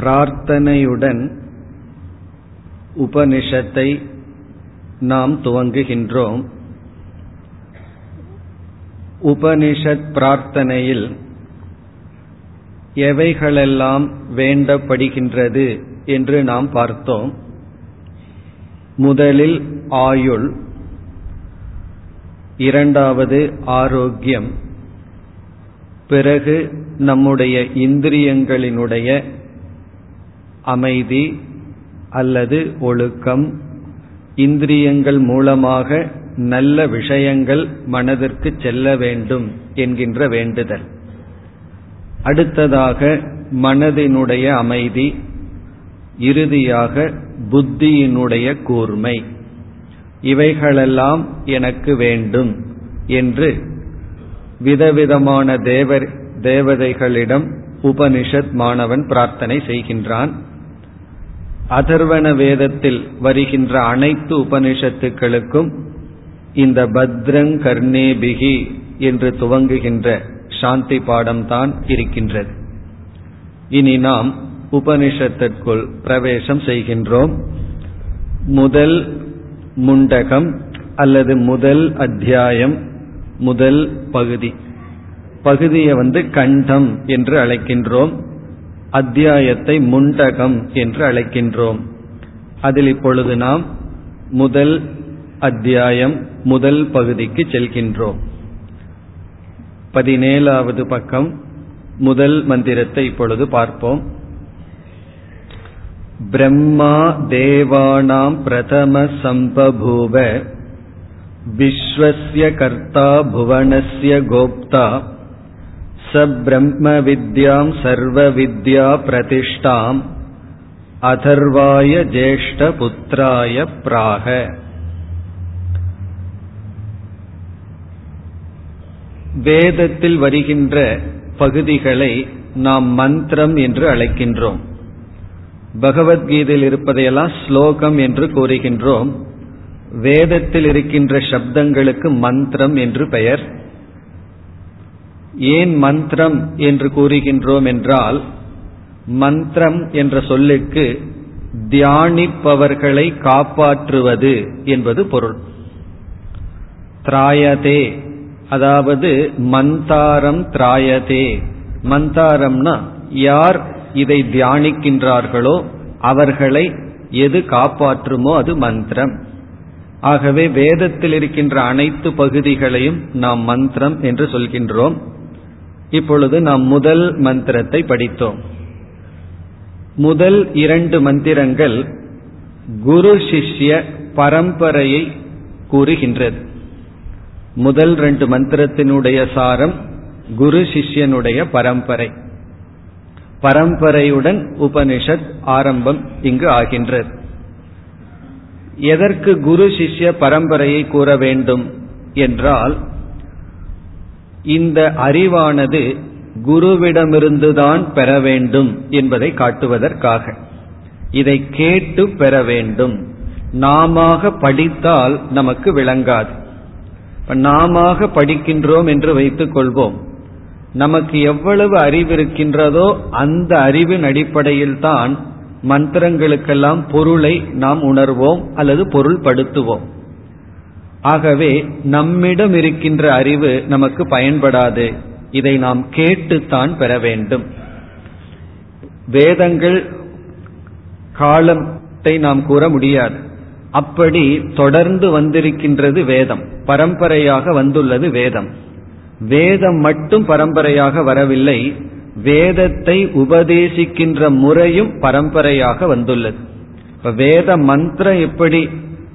பிரார்த்தனையுடன் உபனிஷத்தை நாம் துவங்குகின்றோம். உபனிஷத் பிரார்த்தனையில் எவைகளெல்லாம் வேண்டப்படுகின்றது என்று நாம் பார்த்தோம். முதலில் ஆயுள் இரண்டாவது ஆரோக்கியம் பிறகு நம்முடைய இந்திரியங்களினுடைய அமைதி அல்லது ஒழுக்கம். இந்திரியங்கள் மூலமாக நல்ல விஷயங்கள் மனதிற்கு செல்ல வேண்டும் என்கின்ற வேண்டுதல். அடுத்ததாக மனதினுடைய அமைதி இறுதியாக புத்தியினுடைய கூர்மை. இவைகளெல்லாம் எனக்கு வேண்டும் என்று விதவிதமான தேவர் தேவதைகளிடம் உபனிஷத் மாணவன் பிரார்த்தனை செய்கின்றான். அதர்வன வேதத்தில் வருகின்ற அனைத்து உபனிஷத்துக்களுக்கும் இந்த பத்ரங் கர்ணேபிகி என்று துவங்குகின்ற சாந்தி பாடம்தான் இருக்கின்றது. இனி நாம் உபனிஷத்திற்குள் பிரவேசம் செய்கின்றோம். முதல் முண்டகம் அல்லது முதல் அத்தியாயம் முதல் பகுதி. பகுதியை வந்து கண்டம் என்று அழைக்கின்றோம். அத்தியாயத்தை முண்டகம் என்று அழைக்கின்றோம். அதில் இப்பொழுது நாம் முதல் அத்தியாயம் முதல் பகுதிக்கு செல்கின்றோம். பதினேழாவது பக்கம் முதல் மந்திரத்தை இப்பொழுது பார்ப்போம். பிரம்மா தேவானாம் பிரதம சம்பபூவ விஸ்வஸ்ய கர்த்தா புவனஸ்ய கோப்தா ச பிரம்ம வித்யாம் சர்வ வித்யா பிரதிஷ்டாம் அதர்வாய ஜேஷ்ட புத்திராய பிராக வேதத்தில் வருகின்ற பகுதிகளை நாம் மந்திரம் என்று அழைக்கின்றோம். பகவத்கீதையில் இருப்பதையெல்லாம் ஸ்லோகம் என்று கூறுகின்றோம். வேதத்தில் இருக்கின்ற சப்தங்களுக்கு மந்திரம் என்று பெயர். ஏன் மந்திரம் என்று கூறுகின்றோம் என்றால் மந்திரம் என்ற சொல்லுக்கு தியானிப்பவர்களை காப்பாற்றுவது என்பது பொருள். திராயதே அதாவது மந்தாரம் திராயதே. மந்தாரம்னா யார் இதை தியானிக்கின்றார்களோ அவர்களை எது காப்பாற்றுமோ அது மந்திரம். ஆகவே வேதத்தில் இருக்கின்ற அனைத்து பகுதிகளையும் நாம் மந்திரம் என்று சொல்கின்றோம். இப்பொழுது நாம் முதல் மந்திரத்தை படித்தோம். முதல் இரண்டு மந்திரங்கள் குரு சிஷ்ய பரம்பரையை கூறுகின்றது. முதல் ரெண்டு மந்திரத்தினுடைய சாரம் குரு சிஷ்யனுடைய பரம்பரை. பரம்பரையுடன் உபனிஷத் ஆரம்பம் இங்கு ஆகின்றது. எதற்கு குரு சிஷ்ய பரம்பரையை கூற வேண்டும் என்றால் இந்த அறிவானது குருவிடமிருந்துதான் பெற வேண்டும் என்பதை காட்டுவதற்காக. இதை கேட்டு பெற வேண்டும். நாம படித்தால் நமக்கு விளங்காது. நாம படிக்கின்றோம் என்று வைத்துக் கொள்வோம். நமக்கு எவ்வளவு அறிவு இருக்கின்றதோ அந்த அறிவின் அடிப்படையில் தான் மந்திரங்களுக்கெல்லாம் பொருளை நாம் உணர்வோம் அல்லது பொருள்படுத்துவோம். ஆகவே நம்மிடம் இருக்கின்ற அறிவு நமக்கு பயன்படாது. இதை நாம் கேட்டுத்தான் பெற வேண்டும். வேதங்கள் காலத்தை நாம் கூற முடியாது. அப்படி தொடர்ந்து வந்திருக்கின்றது வேதம். பரம்பரையாக வந்துள்ளது வேதம். வேதம் மட்டும் பரம்பரையாக வரவில்லை. வேதத்தை உபதேசிக்கின்ற முறையும் பரம்பரையாக வந்துள்ளது. இப்ப வேத மந்திரம் எப்படி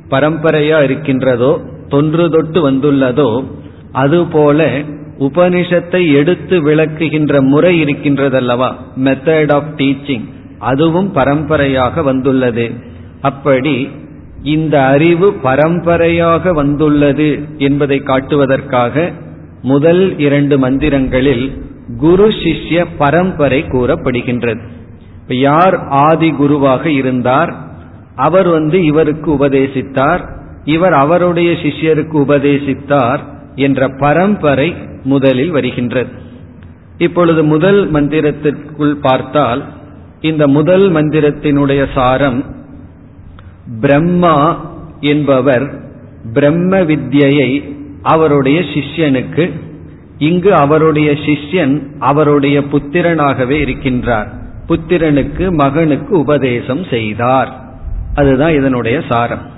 பரம்பரையா இருக்கின்றதோ தொன்று தொட்டு வந்துள்ளதோ அதுபோல உபனிஷத்தை எடுத்து விளக்குகின்ற முறை இருக்கின்றதல்லவா? மெத்தட் ஆஃப் டீச்சிங் அதுவும் பரம்பரையாக வந்துள்ளது. அப்படி இந்த அறிவு பரம்பரையாக வந்துள்ளது என்பதை காட்டுவதற்காக முதல் இரண்டு மந்திரங்களில் குரு சிஷ்ய பரம்பரை கூறப்படுகின்றது. யார் ஆதி குருவாக இருந்தார்? அவர் வந்து இவருக்கு உபதேசித்தார். இவர் அவருடைய சிஷ்யருக்கு உபதேசித்தார் என்ற பரம்பரை முதலில் வருகின்றது. இப்பொழுது முதல் மந்திரத்திற்குள் பார்த்தால் இந்த முதல் மந்திரத்தினுடைய சாரம் பிரம்மா என்பவர் பிரம்ம வித்யை அவருடைய சிஷ்யனுக்கு இங்கு அவருடைய சிஷ்யன் அவருடைய புத்திரனாகவே இருக்கின்றார். புத்திரனுக்கு மகனுக்கு உபதேசம் செய்தார். அதுதான் இதனுடைய சாரம்.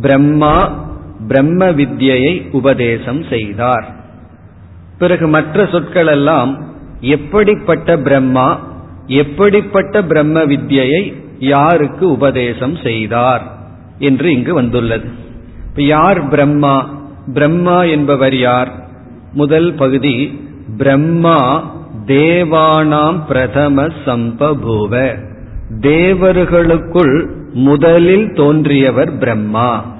பிரம்மா பிரம்ம வித்யை உபதேசம் செய்தார். பிறகு மற்ற சொற்கள் எல்லாம் எப்படிப்பட்ட பிரம்மா எப்படிப்பட்ட பிரம்ம வித்யை யாருக்கு உபதேசம் செய்தார் என்று இங்கு வந்துள்ளது. யார் பிரம்மா பிரம்மா என்பவர் யார்? முதல் பகுதி பிரம்மா தேவானாம் பிரதம சம்பபூவ. தேவர்களுக்குள் முதலில் தோன்றியவர் பிரம்மா.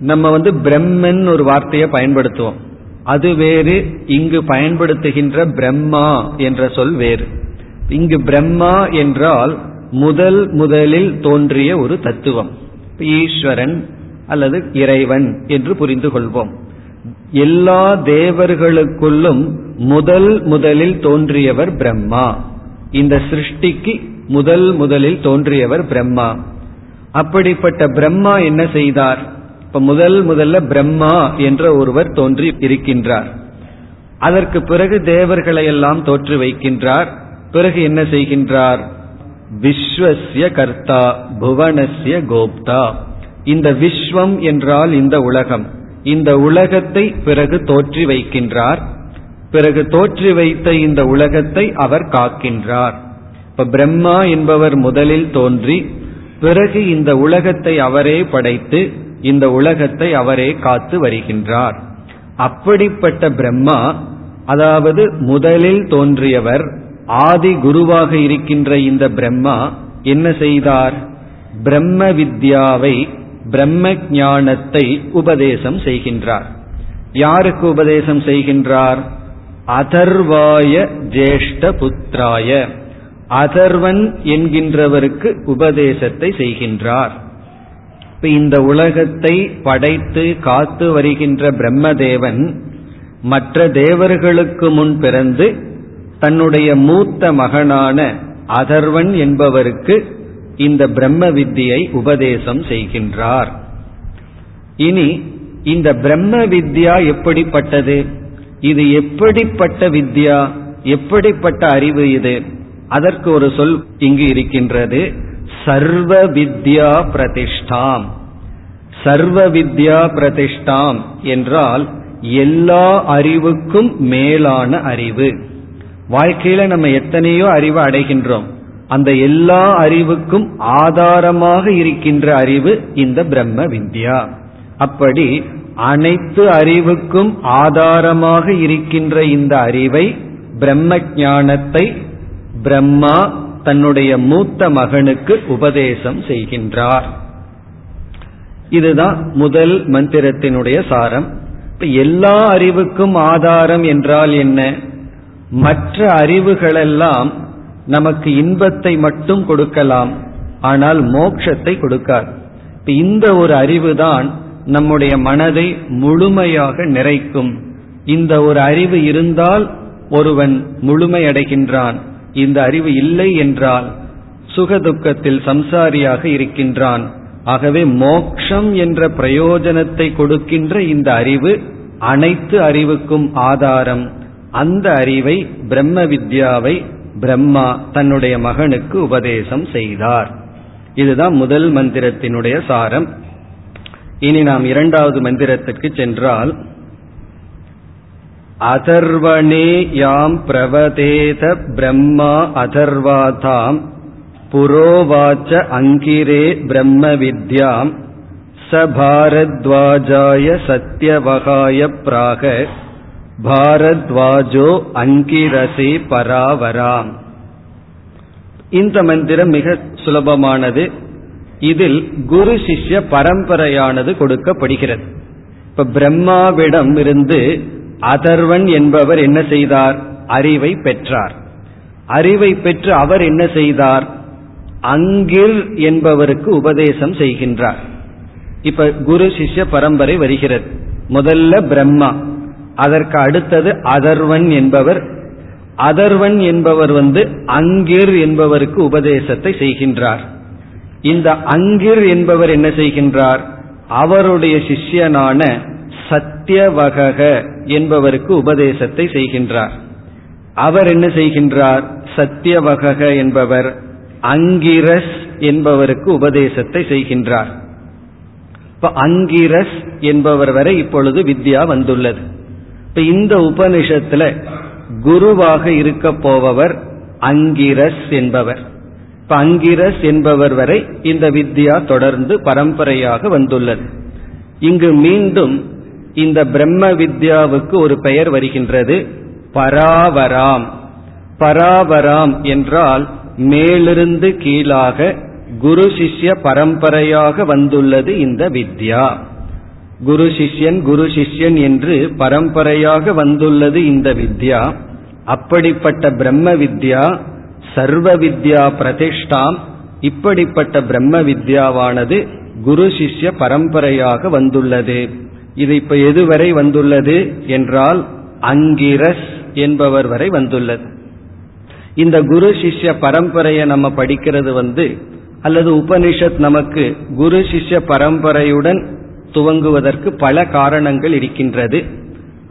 நம்ம வந்து பிரம்மன் ஒரு வார்த்தையை பயன்படுத்துவோம். அது வேறு இங்கு பயன்படுத்துகின்ற பிரம்மா என்ற சொல் வேறு. இங்கு பிரம்மா என்றால் முதல் முதலில் தோன்றிய ஒரு தத்துவம். ஈஸ்வரன் அல்லது இறைவன் என்று புரிந்து கொள்வோம். எல்லா தேவர்களுக்குள்ளும் முதல் முதலில் தோன்றியவர் பிரம்மா. இந்த சிருஷ்டிக்கு முதல் முதலில் தோன்றியவர் பிரம்மா. அப்படிப்பட்ட பிரம்மா என்ன செய்தார்? இப்ப முதல் முதல்ல பிரம்மா என்ற ஒருவர் தோன்றி இருக்கின்றார். அதற்கு பிறகு தேவர்களை எல்லாம் தோற்று வைக்கின்றார். பிறகு என்ன செய்கின்றார்? விஸ்வசிய கர்த்தா புவனசிய கோப்தா. இந்த விஸ்வம் என்றால் இந்த உலகம். இந்த உலகத்தை பிறகு தோற்றி வைக்கின்றார். பிறகு தோற்றி வைத்த இந்த உலகத்தை அவர் காக்கின்றார். இப்ப பிரம்மா என்பவர் முதலில் தோன்றி பிறகு இந்த உலகத்தை அவரே படைத்து இந்த உலகத்தை அவரே காத்து வருகின்றார். அப்படிப்பட்ட பிரம்மா அதாவது முதலில் தோன்றியவர் ஆதி குருவாக இருக்கின்ற இந்த பிரம்மா என்ன செய்தார்? பிரம்ம வித்யாவை பிரம்ம ஞானத்தை உபதேசம் செய்கின்றார். யாருக்கு உபதேசம் செய்கின்றார்? அதர்வாய ஜேஷ்ட புத்திராய. அதர்வன் என்கின்றவருக்கு உபதேசத்தை செய்கின்றார். இப்ப இந்த உலகத்தை படைத்து காத்து வருகின்ற பிரம்மதேவன் மற்ற தேவர்களுக்கு முன் பிறந்து தன்னுடைய மூத்த மகனான அதர்வன் என்பவருக்கு இந்த பிரம்ம வித்தியை உபதேசம் செய்கின்றார். இனி இந்த பிரம்ம வித்யா எப்படிப்பட்டது? இது எப்படிப்பட்ட வித்யா? எப்படிப்பட்ட அறிவு இது? அதற்கு ஒரு சொல் இங்கு இருக்கின்றது. சர்வ வித்யா பிரதிஷ்டாம். சர்வ வித்யா பிரதிஷ்டாம் என்றால் எல்லா அறிவுக்கும் மேலான அறிவு. வாழ்க்கையில நம்ம எத்தனையோ அறிவு அடைகின்றோம். அந்த எல்லா அறிவுக்கும் ஆதாரமாக இருக்கின்ற அறிவு இந்த பிரம்ம வித்யா. அப்படி அனைத்து அறிவுக்கும் ஆதாரமாக இருக்கின்ற இந்த அறிவை பிரம்ம ஞானத்தை பிரம்மா தன்னுடைய மூத்த மகனுக்கு உபதேசம் செய்கின்றார். இதுதான் முதல் மந்திரத்தினுடைய சாரம். இப்ப எல்லா அறிவுக்கும் ஆதாரம் என்றால் என்ன? மற்ற அறிவுகளெல்லாம் நமக்கு இன்பத்தை மட்டும் கொடுக்கலாம். ஆனால் மோட்சத்தை கொடுக்காது. இப்ப இந்த ஒரு அறிவு தான் நம்முடைய மனதை முழுமையாக நிறைக்கும். இந்த ஒரு அறிவு இருந்தால் ஒருவன் முழுமையடைகின்றான். இந்த அறிவு இல்லை என்றால் சுகதுக்கத்தில் சம்சாரியாக இருக்கின்றான். ஆகவே மோக்ஷம் என்ற பிரயோஜனத்தை கொடுக்கின்ற இந்த அறிவு அனைத்து அறிவுக்கும் ஆதாரம். அந்த அறிவை பிரம்ம வித்யாவை பிரம்மா தன்னுடைய மகனுக்கு உபதேசம் செய்தார். இதுதான் முதல் மந்திரத்தினுடைய சாரம். இனி நாம் இரண்டாவது மந்திரத்திற்கு சென்றால் அதர்வணே யாம் பிரவதேத பிரம்மா அதர்வாதாம் புரோவாச்ச அங்கிரே பிரம்ம வித்யாம் ச பாரத்வாஜாய சத்யவகாய பிராக பாரத்வாஜோ அங்கிரசே பராவராம். இந்த மந்திரம் மிக சுலபமானது. இதில் குரு சிஷ்ய பரம்பரையானது கொடுக்கப்படுகிறது. இப்ப பிரம்மாவிடம் இருந்து அதர்வன் என்பவர் என்ன செய்தார்? அறிவை பெற்றார். அறிவை பெற்று அவர் என்ன செய்தார்? அங்கிர் என்பவருக்கு உபதேசம் செய்கின்றார். இப்ப குரு சிஷ்ய பரம்பரை வருகிறது. முதல்ல பிரம்மா அதற்கு அடுத்தது அதர்வன் என்பவர். அதர்வன் என்பவர் வந்து அங்கிர் என்பவருக்கு உபதேசத்தை செய்கின்றார். இந்த அங்கிர் என்பவர் என்ன செய்கின்றார்? அவருடைய சிஷ்யனான சத்தியவகக என்பவருக்கு உபதேசத்தை செய்கின்றார். அவர் என்ன செய்கின்றார்? சத்தியவகக என்பவர் அங்கிரஸ் என்பவருக்கு உபதேசத்தை செய்கின்றார். இப்ப அங்கிரஸ் என்பவர் வரை இப்பொழுது வித்யா வந்துள்ளது. இப்ப இந்த உபனிஷத்துல குருவாக இருக்க போபவர் அங்கிரஸ் என்பவர். இப்ப அங்கிரஸ் என்பவர் வரை இந்த வித்யா தொடர்ந்து பரம்பரையாக வந்துள்ளது. இங்கு மீண்டும் இந்த பிரம்ம வித்யாவுக்கு ஒரு பெயர் வருகின்றது. பராவராம். பராவராம் என்றால் மேலிருந்து கீழாக குரு சிஷ்ய பரம்பரையாக வந்துள்ளது இந்த வித்யா. குரு சிஷ்யன் குரு சிஷ்யன் என்று பரம்பரையாக வந்துள்ளது இந்த வித்யா. அப்படிப்பட்ட பிரம்ம வித்யா சர்வ வித்யா பிரதிஷ்டாம் இப்படிப்பட்ட பிரம்ம வித்யாவானது குரு சிஷ்ய பரம்பரையாக வந்துள்ளது. இது இப்ப எதுவரை வந்துள்ளது என்றால் அங்கிரஸ் என்பவர் வரை வந்துள்ளது. இந்த குரு சிஷ்ய பரம்பரையை நம்ம படிக்கிறது வந்து அல்லது உபனிஷத் நமக்கு குரு சிஷ்ய பரம்பரையுடன் துவங்குவதற்கு பல காரணங்கள் இருக்கின்றது.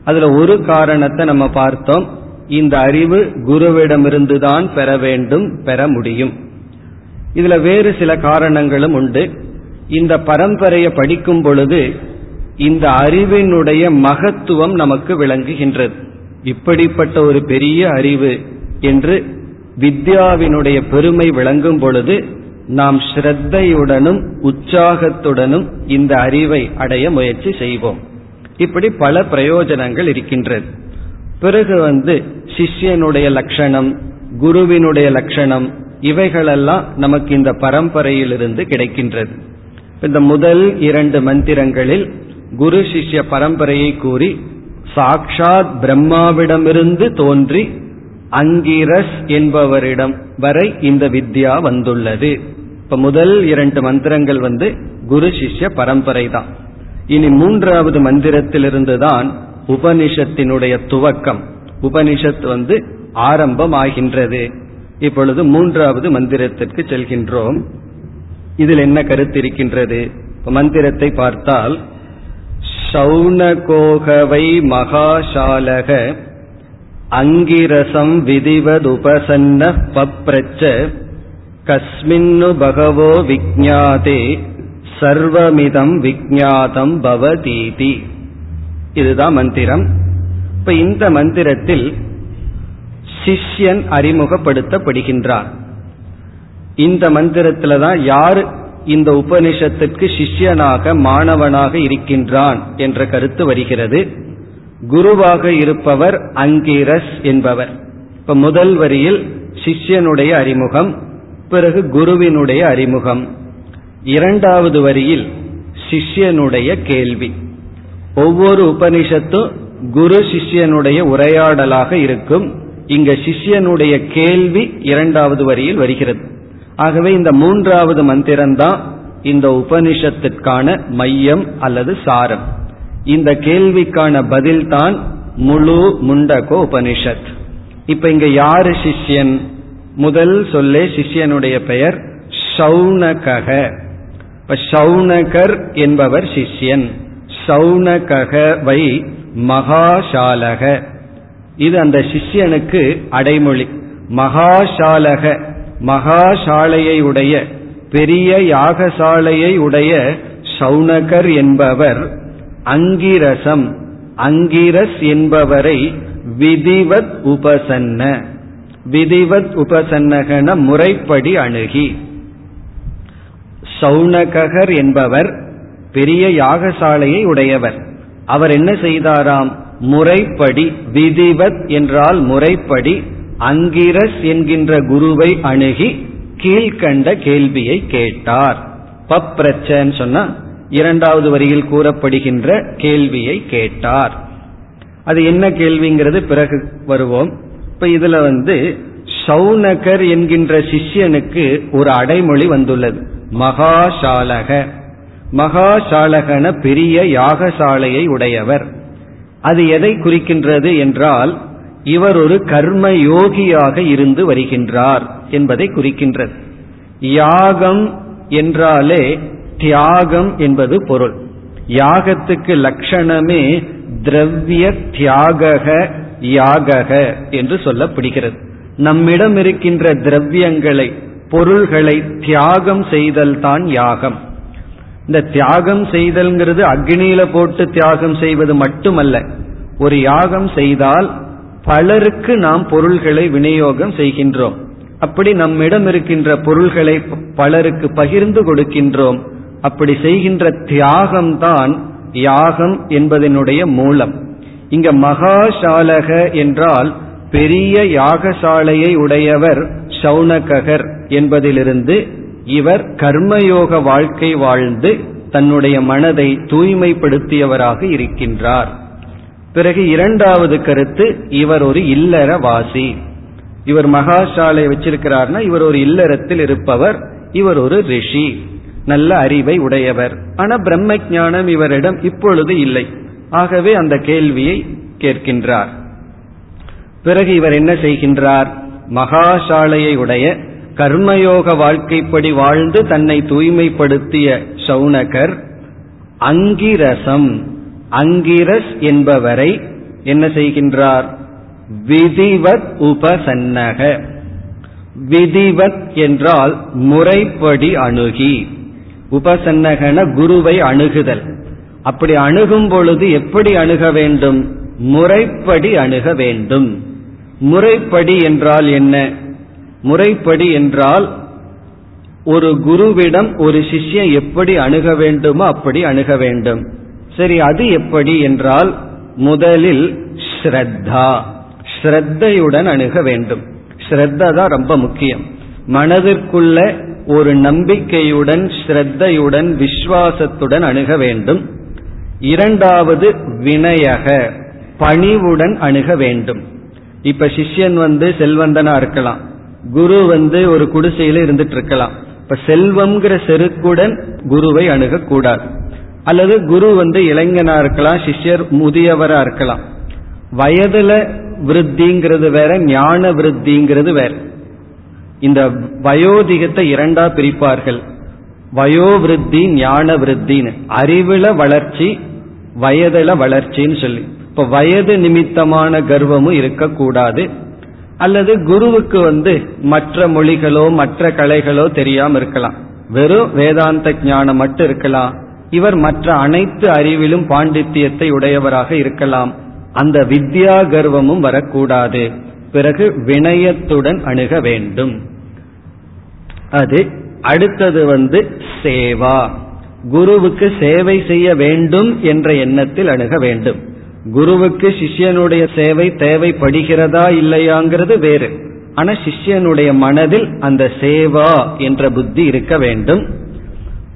அதுல ஒரு காரணத்தை நம்ம பார்த்தோம். இந்த அறிவு குருவிடமிருந்து தான் பெற வேண்டும் பெற முடியும். இதுல வேறு சில காரணங்களும் உண்டு. இந்த பரம்பரையை படிக்கும் பொழுது இந்த அறிவினுடைய மகத்துவம் நமக்கு விளங்குகின்றது. இப்படிப்பட்ட ஒரு பெரிய அறிவு என்று வித்யாவினுடைய பெருமை விளங்கும் பொழுது நாம் ஸ்ரத்தையுடனும் உற்சாகத்துடனும் இந்த அறிவை அடைய முயற்சி செய்வோம். இப்படி பல பிரயோஜனங்கள் இருக்கின்றது. பிறகு வந்து சிஷ்யனுடைய லட்சணம் குருவினுடைய லட்சணம் இவைகளெல்லாம் நமக்கு இந்த பரம்பரையிலிருந்து கிடைக்கின்றது. இந்த முதல் இரண்டு மந்திரங்களில் குரு சிஷ்ய பரம்பரையை கூறி சாக்ஷாத் பிரம்மாவிடமிருந்து தோன்றி அங்கிரஸ் என்பவரிடம் வரை இந்த வித்யா வந்துள்ளது. இப்ப முதல் இரண்டு மந்திரங்கள் வந்து குரு சிஷ்ய பரம்பரை தான் இனி மூன்றாவது மந்திரத்திலிருந்து தான் உபனிஷத்தினுடைய துவக்கம் உபனிஷத் வந்து ஆரம்பமாகின்றது. இப்பொழுது மூன்றாவது மந்திரத்திற்கு செல்கின்றோம். இதில் என்ன கருத்து இருக்கின்றது? மந்திரத்தை பார்த்தால் சௌனகோகவை மகாசாலக அங்கிரசம் விதிவதுபசன்ன பப்ரச்ச கஸ்மின்னு பகவோ விஜாதே சர்வமிதம் விஜாதம் பவதீதி. இதுதான் மந்திரம். இப்ப இந்த மந்திரத்தில் சிஷ்யன் அறிமுகப்படுத்தப்படுகின்றார். இந்த மந்திரத்துல தான் யார் இந்த உபனிஷத்துக்கு சிஷ்யனாக மாணவனாக இருக்கின்றான் என்ற கருத்து வருகிறது. குருவாக இருப்பவர் அங்கிரஸ் என்பவர். இப்ப முதல் வரியில் சிஷ்யனுடைய அறிமுகம் பிறகு குருவினுடைய அறிமுகம். இரண்டாவது வரியில் சிஷ்யனுடைய கேள்வி. ஒவ்வொரு உபனிஷத்தும் குரு சிஷ்யனுடைய உரையாடலாக இருக்கும். இங்க சிஷ்யனுடைய கேள்வி இரண்டாவது வரியில் வருகிறது. ஆகவே இந்த மூன்றாவது மந்திரம்தான் இந்த உபனிஷத்திற்கான மையம் அல்லது சாரம். இந்த கேள்விக்கான பதில் தான் முழு முண்டகோ உபனிஷத். இப்ப இங்க யாரு சிஷ்யன்? முதல் சொல்லே சிஷ்யனுடைய பெயர் சௌனகக இப்ப சௌனகர் என்பவர் சிஷ்யன். சௌனகக வை மகாசாலக இது அந்த சிஷ்யனுக்கு அடைமொழி. மகாசாலக மகாசாலையை உடைய பெரிய யாகசாலையை உடைய சௌனகர் என்பவர் அங்கிரசம் அங்கிரஸ் என்பவரை விதிவத் உபசன்ன விதிவத் உபசன்னகன முறைப்படி அணுகி. சௌனகர் என்பவர் பெரிய யாகசாலையை உடையவர். அவர் என்ன செய்தாராம்? முறைப்படி விதிவத் என்றால் முறைப்படி அங்கிரஸ் என்கின்ற குருவை அணுகி கீழ்கண்ட கேள்வியை கேட்டார். பப்ரச்சன் சொன்னா இரண்டாவது வரியில் கூறப்படுகின்ற கேள்வியை கேட்டார். அது என்ன கேள்விங்கிறது பிறகு வருவோம். இப்ப இதுல வந்து சௌனகர் என்கின்ற சிஷ்யனுக்கு ஒரு அடைமொழி வந்துள்ளது. மகாசாலக. மகாசாலகன பெரிய யாகசாலையை உடையவர். அது எதை குறிக்கின்றது என்றால் இவர் ஒரு கர்ம யோகியாக இருந்து வருகின்றார் என்பதை குறிக்கின்றது. யாகம் என்றாலே தியாகம் என்பது பொருள். யாகத்துக்கு லட்சணமே திரவிய தியாகக யாகக என்று சொல்லப்படுகிறது. நம்மிடம் இருக்கின்ற திரவியங்களை பொருள்களை தியாகம் செய்தல் தான் யாகம். இந்த தியாகம் செய்தல்ங்கிறது அக்னியில போட்டு தியாகம் செய்வது மட்டுமல்ல. ஒரு யாகம் செய்தால் பலருக்கு நாம் பொருள்களை விநியோகம் செய்கின்றோம். அப்படி நம்மிடம் இருக்கின்ற பொருள்களை பலருக்கு பகிர்ந்து கொடுக்கின்றோம். அப்படி செய்கின்ற தியாகம்தான் யாகம் என்பதனுடைய மூலம். இங்க மகாசாலக என்றால் பெரிய யாகசாலையை உடையவர் சௌனகர் என்பதிலிருந்து இவர் கர்மயோக வாழ்க்கை வாழ்ந்து தன்னுடைய மனதை தூய்மைப்படுத்தியவராக இருக்கின்றார். பிறகு இரண்டாவது கருத்து இவர் ஒரு இல்லற வாசி இவர் மகாசாலை வச்சிருக்கிறார்னா இவர் ஒரு இல்லறத்தில் இருப்பவர் இவர் ஒரு ரிஷி. நல்ல அறிவை உடையவர். ஆனா பிரம்ம ஞானம் இவரிடம் இப்பொழுது இல்லை. ஆகவே அந்த கேள்வியை கேட்கின்றார். பிறகு இவர் என்ன செய்கின்றார்? மகாசாலையை உடைய கர்மயோக வாழ்க்கைப்படி வாழ்ந்து தன்னை தூய்மைப்படுத்திய சௌனகர் அங்கிரசம். அங்கிரஸ் என்பவரை என்ன செய்கின்றார்? விதிவத் உபசன்னக. விதிவத் என்றால் முறைப்படி அணுகி. உபசன்னகன குருவை அணுகுதல். அப்படி அணுகும் பொழுது எப்படி அணுக வேண்டும்? முறைப்படி அணுக வேண்டும். முறைப்படி என்றால் என்ன? முறைப்படி என்றால் ஒரு குருவிடம் ஒரு சிஷ்யன் எப்படி அணுக வேண்டுமோ அப்படி அணுக வேண்டும். சரி அது எப்படி என்றால் முதலில் ஸ்ரத்தா. ஸ்ரத்தையுடன் அணுக வேண்டும். ஸ்ரத்தா தான் ரொம்ப முக்கியம். மனதிற்குள்ள ஒரு நம்பிக்கையுடன் ஸ்ரத்தையுடன் விஸ்வாசத்துடன் அணுக வேண்டும். இரண்டாவது வினயக. பணிவுடன் அணுக வேண்டும். இப்ப சிஷ்யன் வந்து செல்வந்தனா இருக்கலாம். குரு வந்து ஒரு குடிசையில இருந்துட்டு இருக்கலாம். இப்ப செல்வம்ங்கிற செருக்குடன் குருவை அணுகக்கூடாது. அல்லது குரு வந்து இளைஞனா இருக்கலாம் சிஷ்யர் முதியவரா இருக்கலாம். வயதுல விருத்திங்கிறது வேற ஞான விருத்திங்கிறது வேற. இந்த வயோதிகத்தை இரண்டா பிரிப்பார்கள். வயோவிருத்தி ஞான விருத்தின்னு. அறிவுல வளர்ச்சி வயதுல வளர்ச்சின்னு சொல்லி. இப்ப வயது நிமித்தமான கர்வமும் இருக்கக்கூடாது. அல்லது குருவுக்கு வந்து மற்ற மொழிகளோ மற்ற கலைகளோ தெரியாம இருக்கலாம். வெறும் வேதாந்த ஞானம் மட்டும் இருக்கலாம். இவர் மற்ற அனைத்து அறிவிலும் பாண்டித்தியத்தை உடையவராக இருக்கலாம். அந்த வித்யா கர்வமும் வரக்கூடாது. பிறகு வினயத்துடன் அணுக வேண்டும். அது அடுத்தது வந்து சேவா. குருவுக்கு சேவை செய்ய வேண்டும் என்ற எண்ணத்தில் அணுக வேண்டும். குருவுக்கு சிஷ்யனுடைய சேவை தேவைப்படுகிறதா இல்லையாங்கிறது வேறு. ஆனா சிஷ்யனுடைய மனதில் அந்த சேவா என்ற புத்தி இருக்க வேண்டும்.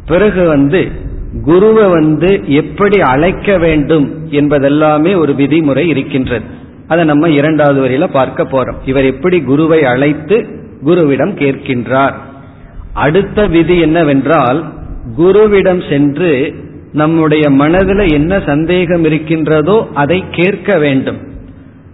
பிறகு வந்து குருவை வந்து எப்படி அழைக்க வேண்டும் என்பதெல்லாமே ஒரு விதிமுறை இருக்கின்றது. அதை நம்ம இரண்டாவது வரையில பார்க்க போறோம். இவர் எப்படி குருவை அழைத்து குருவிடம் கேட்கின்றார். அடுத்த விதி என்னவென்றால் குருவிடம் சென்று நம்முடைய மனதில் என்ன சந்தேகம் இருக்கின்றதோ அதை கேட்க வேண்டும்.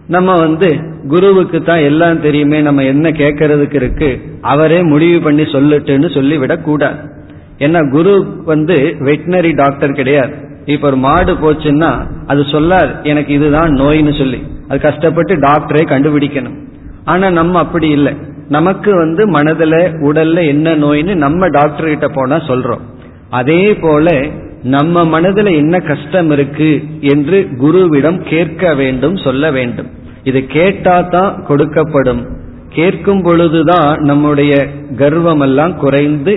நம்ம வந்து குருவுக்கு தான் எல்லாம் தெரியுமே நம்ம என்ன கேட்கறதுக்கு இருக்கு அவரே முடிவு பண்ணி சொல்லட்டுன்னு சொல்லிவிடக் கூடாது ஏன்னா குரு வந்து வெட்டினரி டாக்டர் கிடையாது. இப்ப ஒரு மாடு போச்சுன்னா அது சொல்லாது எனக்கு இதுதான் நோய்னு சொல்லி. அது கஷ்டப்பட்டு டாக்டரை கண்டுபிடிக்கணும். ஆனா நம்ம அப்படி இல்லை. நமக்கு வந்து மனதுல உடல்ல என்ன நோய்னு நம்ம டாக்டர் கிட்ட போனா சொல்றோம். அதே போல நம்ம மனதுல என்ன கஷ்டம் இருக்கு என்று குருவிடம் கேட்க வேண்டும் சொல்ல வேண்டும். இது கேட்டா தான் கொடுக்கப்படும். கேட்கும் பொழுதுதான் நம்முடைய கர்வம் எல்லாம் குறைந்து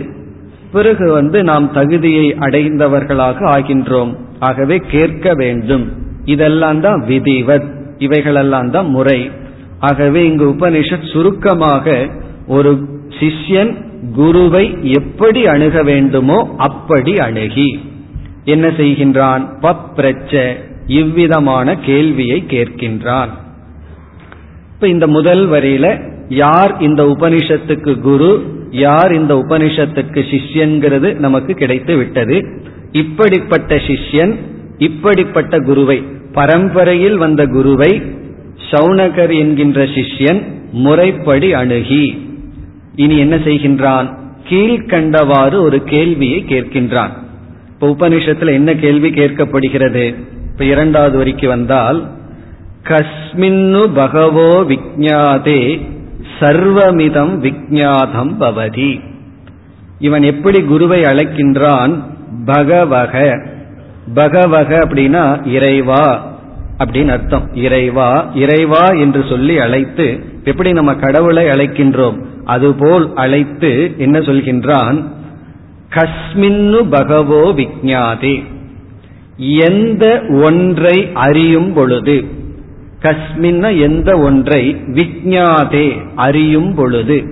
பிறகு வந்து நாம் தகுதியை அடைந்தவர்களாக ஆகின்றோம். ஆகவே கேட்க வேண்டும். இதெல்லாம் தான் விதிவத். இவைகளெல்லாம் தான் முறை. ஆகவே இங்கு உபனிஷத் சுருக்கமாக ஒரு சிஷ்யன் குருவை எப்படி அணுக வேண்டுமோ அப்படி அணுகி. என்ன செய்கின்றான்? பப்ரச்ச இவ்விதமான கேள்வியை கேட்கின்றான். இப்ப இந்த முதல் வரியில யார் இந்த உபனிஷத்துக்கு குரு யார் இந்த உபனிஷத்துக்கு சிஷ்யன்கிறது நமக்கு கிடைத்து விட்டது. இப்படிப்பட்ட சிஷ்யன் இப்படிப்பட்ட குருவை பரம்பரையில் வந்த குருவை சௌனகர் என்கின்ற சிஷ்யன் முறைப்படி அணுகி. இனி என்ன செய்கின்றான்? கீழ்கண்டவாறு ஒரு கேள்வியை கேட்கின்றான். இப்ப உபனிஷத்துல என்ன கேள்வி கேட்கப்படுகிறது? இப்ப இரண்டாவது வரிக்கு வந்தால் கஸ்மின்னு பகவோ விஜாதே சர்வமிதம் விஜாதம் பவதி. இவன் எப்படி குருவை அழைக்கின்றான்? பகவக. பகவக அப்படின்னா இறைவா அப்படின்னு அர்த்தம். இறைவா இறைவா என்று சொல்லி அழைத்து எப்படி நம்ம கடவுளை அழைக்கின்றோம்? அதுபோல் அழைத்து என்ன சொல்கின்றான்? கஸ்மின்னு பகவோ விஜாதே எந்த ஒன்றை அறியும் பொழுது கஸ்மின்ன எந்த ஒன்றை விஜாதே அறியும் பொழுது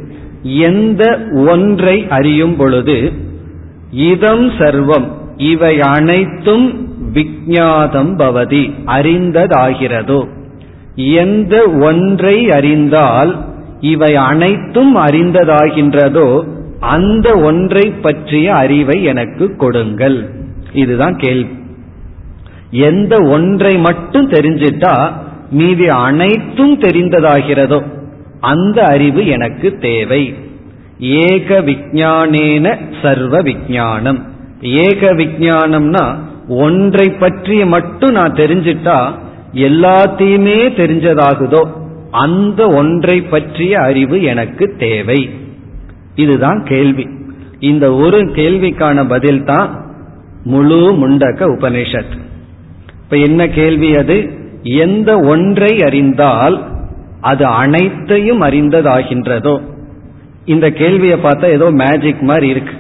எந்த ஒன்றை அறியும் பொழுது இதம் சர்வம் இவை அனைத்தும் விஜாதம் பவதி அறிந்ததாகிறதோ. எந்த ஒன்றை அறிந்தால் இவை அனைத்தும் அறிந்ததாகின்றதோ அந்த ஒன்றை பற்றிய அறிவை எனக்கு கொடுங்கள். இதுதான் கேள்வி. எந்த ஒன்றை மட்டும் தெரிஞ்சிட்டா மீதி அனைத்தும் தெரிந்ததாகிறதோ அந்த அறிவு எனக்கு தேவை. ஏக விஜானேன சர்வ விஜானம் ஏக விஜானம்னா ஒன்றை பற்றி மட்டும் நான் தெரிஞ்சிட்டா எல்லாத்தையுமே தெரிஞ்சதாகுதோ அந்த ஒன்றை பற்றிய அறிவு எனக்கு தேவை. இதுதான் கேள்வி. இந்த ஒரு கேள்விக்கான பதில் தான் முழு முண்டக உபனிஷத். இப்ப என்ன கேள்வி அது? எந்த ஒன்றை அறிந்தால் அது அனைத்தையும் அறிந்ததாகின்றதோ? இந்த கேள்வியை பார்த்தா ஏதோ மேஜிக் மாதிரி இருக்கு.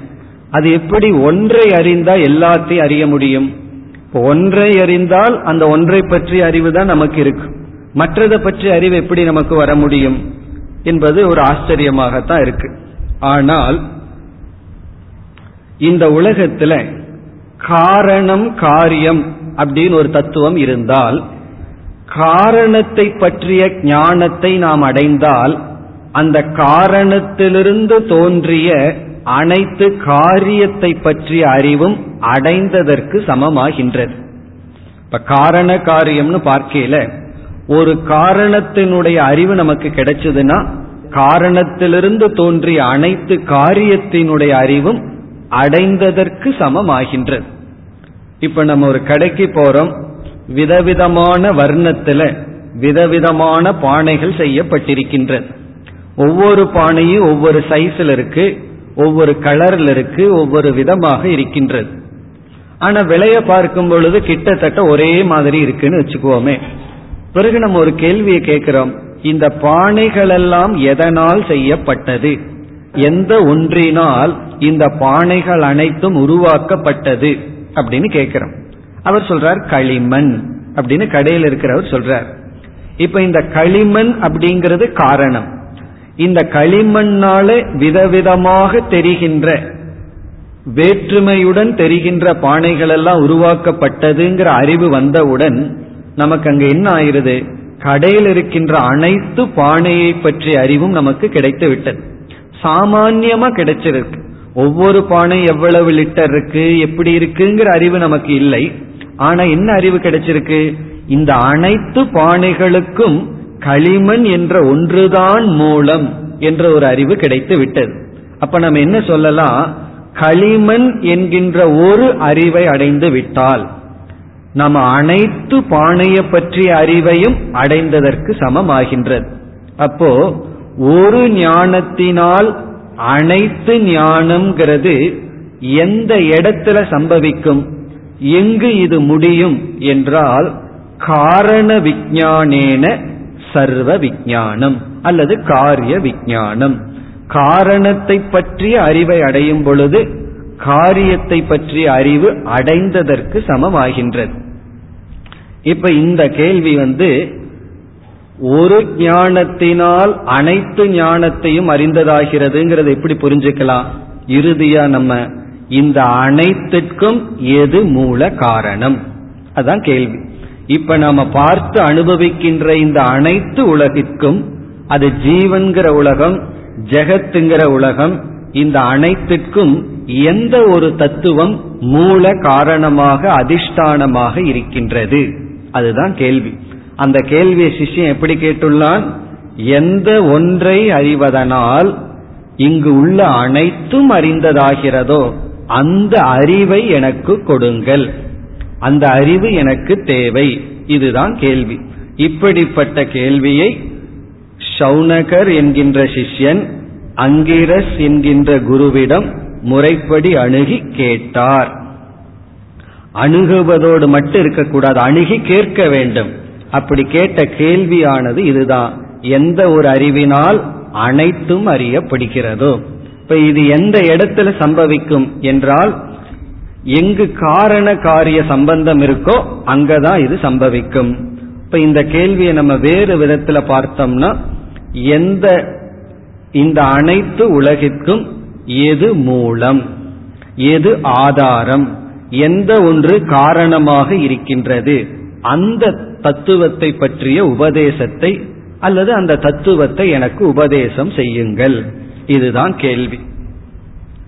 அது எப்படி ஒன்றை அறிந்தால் எல்லாத்தையும் அறிய முடியும்? இப்போ ஒன்றை அறிந்தால் அந்த ஒன்றை பற்றிய அறிவு தான் நமக்கு இருக்கு. மற்றதை பற்றிய அறிவு எப்படி நமக்கு வர முடியும்? என்பது ஒரு ஆச்சரியமாகத்தான் இருக்கு. ஆனால் இந்த உலகத்துல காரணம் காரியம் அப்படின்னு ஒரு தத்துவம் இருந்தால் காரணத்தை பற்றிய ஞானத்தை நாம் அடைந்தால் அந்த காரணத்திலிருந்து தோன்றிய அனைத்து காரியத்தை பற்றிய அறிவும் அடைந்ததற்கு சமமாகின்றது. இப்ப காரண காரியம்னு பார்க்கையில ஒரு காரணத்தினுடைய அறிவு நமக்கு கிடைச்சதுன்னா காரணத்திலிருந்து தோன்றிய அனைத்து காரியத்தினுடைய அறிவும் அடைந்ததற்கு சமமாகின்றது. இப்ப நம்ம ஒரு கடைக்கு போறோம் விதவிதமான வர்ணத்துல விதவிதமான பானைகள் செய்யப்பட்டிருக்கின்றது. ஒவ்வொரு பானையும் ஒவ்வொரு சைஸ்ல இருக்கு ஒவ்வொரு கலர்ல இருக்கு ஒவ்வொரு விதமாக இருக்கின்றது. ஆனா விலைய பார்க்கும் பொழுது கிட்டத்தட்ட ஒரே மாதிரி இருக்குன்னு வச்சுக்கோமே பிறகு நம்ம ஒரு கேள்வியை கேட்கிறோம். இந்த பானைகள் எல்லாம் எதனால் செய்யப்பட்டது? எந்த ஒன்றினால் இந்த பானைகள் அனைத்தும் உருவாக்கப்பட்டது? அப்படின்னு கேட்கிறோம். அவர் சொல்றார் களிமண் அப்படின்னு கடையில் இருக்கிறவர் சொல்றார். இப்ப இந்த களிமண் அப்படிங்கிறது காரணம். இந்த களிமண்ணால விதவிதமாக தெரிகின்ற வேற்றுமையுடன் தெரிகின்ற பானைகள் எல்லாம் உருவாக்கப்பட்டதுங்கிற அறிவு வந்தவுடன் நமக்கு அங்க என்ன ஆயிருது கடையில் இருக்கின்ற அனைத்து பானையை பற்றிய அறிவும் நமக்கு கிடைத்து விட்டது சாமான்யமா கிடைச்சிருக்கு. ஒவ்வொரு பானை எவ்வளவு லிட்டர் இருக்கு எப்படி இருக்குங்கிற அறிவு நமக்கு இல்லை. ஆனா என்ன அறிவு கிடைச்சிருக்கு? இந்த அனைத்து பானைகளுக்கும் களிமண் என்ற ஒன்றுதான் மூலம் என்ற ஒரு அறிவு கிடைத்து விட்டது. அப்ப நம்ம என்ன சொல்லலாம்? களிமண் என்கின்ற ஒரு அறிவை அடைந்து விட்டால் நம்ம அனைத்து பானையை பற்றிய அறிவையும் அடைந்ததற்கு சமமாகின்றது. அப்போ ஒரு ஞானத்தினால் அனைத்து ஞானம்ங்கிறது எந்த இடத்துல சம்பவிக்கும்? எங்கு இது முடியும் என்றால் காரண விஜானேன சர்வ விஜானம் அல்லது காரிய விஜானம் காரணத்தை பற்றிய அறிவை அடையும் பொழுது காரியத்தை பற்றிய அறிவு அடைந்ததற்கு சமமாகின்றது. இப்ப இந்த கேள்வி வந்து ஒரு ஞானத்தினால் அனைத்து ஞானத்தையும் அறிந்ததாகிறதுங்கிறத எப்படி புரிஞ்சுக்கலாம்? இறுதியா நம்ம இந்த அனைத்துக்கும் எது மூல காரணம்? அதான் கேள்வி. இப்ப நாம பார்த்து அனுபவிக்கின்ற இந்த அனைத்து உலகிற்கும் அது ஜீவன்கிற உலகம் ஜெகத்துங்கிற உலகம் இந்த அனைத்துக்கும் எந்த ஒரு தத்துவம் மூல காரணமாக அதிஷ்டானமாக இருக்கின்றது? அதுதான் கேள்வி. அந்த கேள்வியை சிஷ்யன் எப்படி கேட்டுள்ளான்? எந்த ஒன்றை அறிவதனால் இங்கு உள்ள அனைத்தும் அறிந்ததாகிறதோ அந்த அறிவை எனக்கு கொடுங்கள். அந்த அறிவு எனக்கு தேவை. இதுதான் கேள்வி. இப்படிப்பட்ட கேள்வியை ஷவுனகர் என்கின்ற சிஷ்யன் அங்கிரஸ் என்கின்ற குருவிடம் முறைப்படி அணுகி கேட்டார். அணுகுவதோடு மட்டும் இருக்கக்கூடாது அணுகி கேட்க வேண்டும். அப்படி கேட்ட கேள்வியானது இதுதான். எந்த ஒரு அறிவினால் அனைத்தும் அறியப்படுகிறதோ. இப்ப இது எந்த இடத்துல சம்பவிக்கும் என்றால் எங்கு காரண காரிய சம்பந்தம் இருக்கோ அங்கதான் இது சம்பவிக்கும். இப்ப இந்த கேள்வியை நம்ம வேறு விதத்துல பார்த்தோம்னா எந்த இந்த அனைத்து உலகிற்கும் எது மூலம் எது ஆதாரம் எந்த ஒன்று காரணமாக இருக்கின்றது அந்த தத்துவத்தை பற்றிய உபதேசத்தை அல்லது அந்த தத்துவத்தை எனக்கு உபதேசம் செய்யுங்கள். இதுதான் கேள்வி.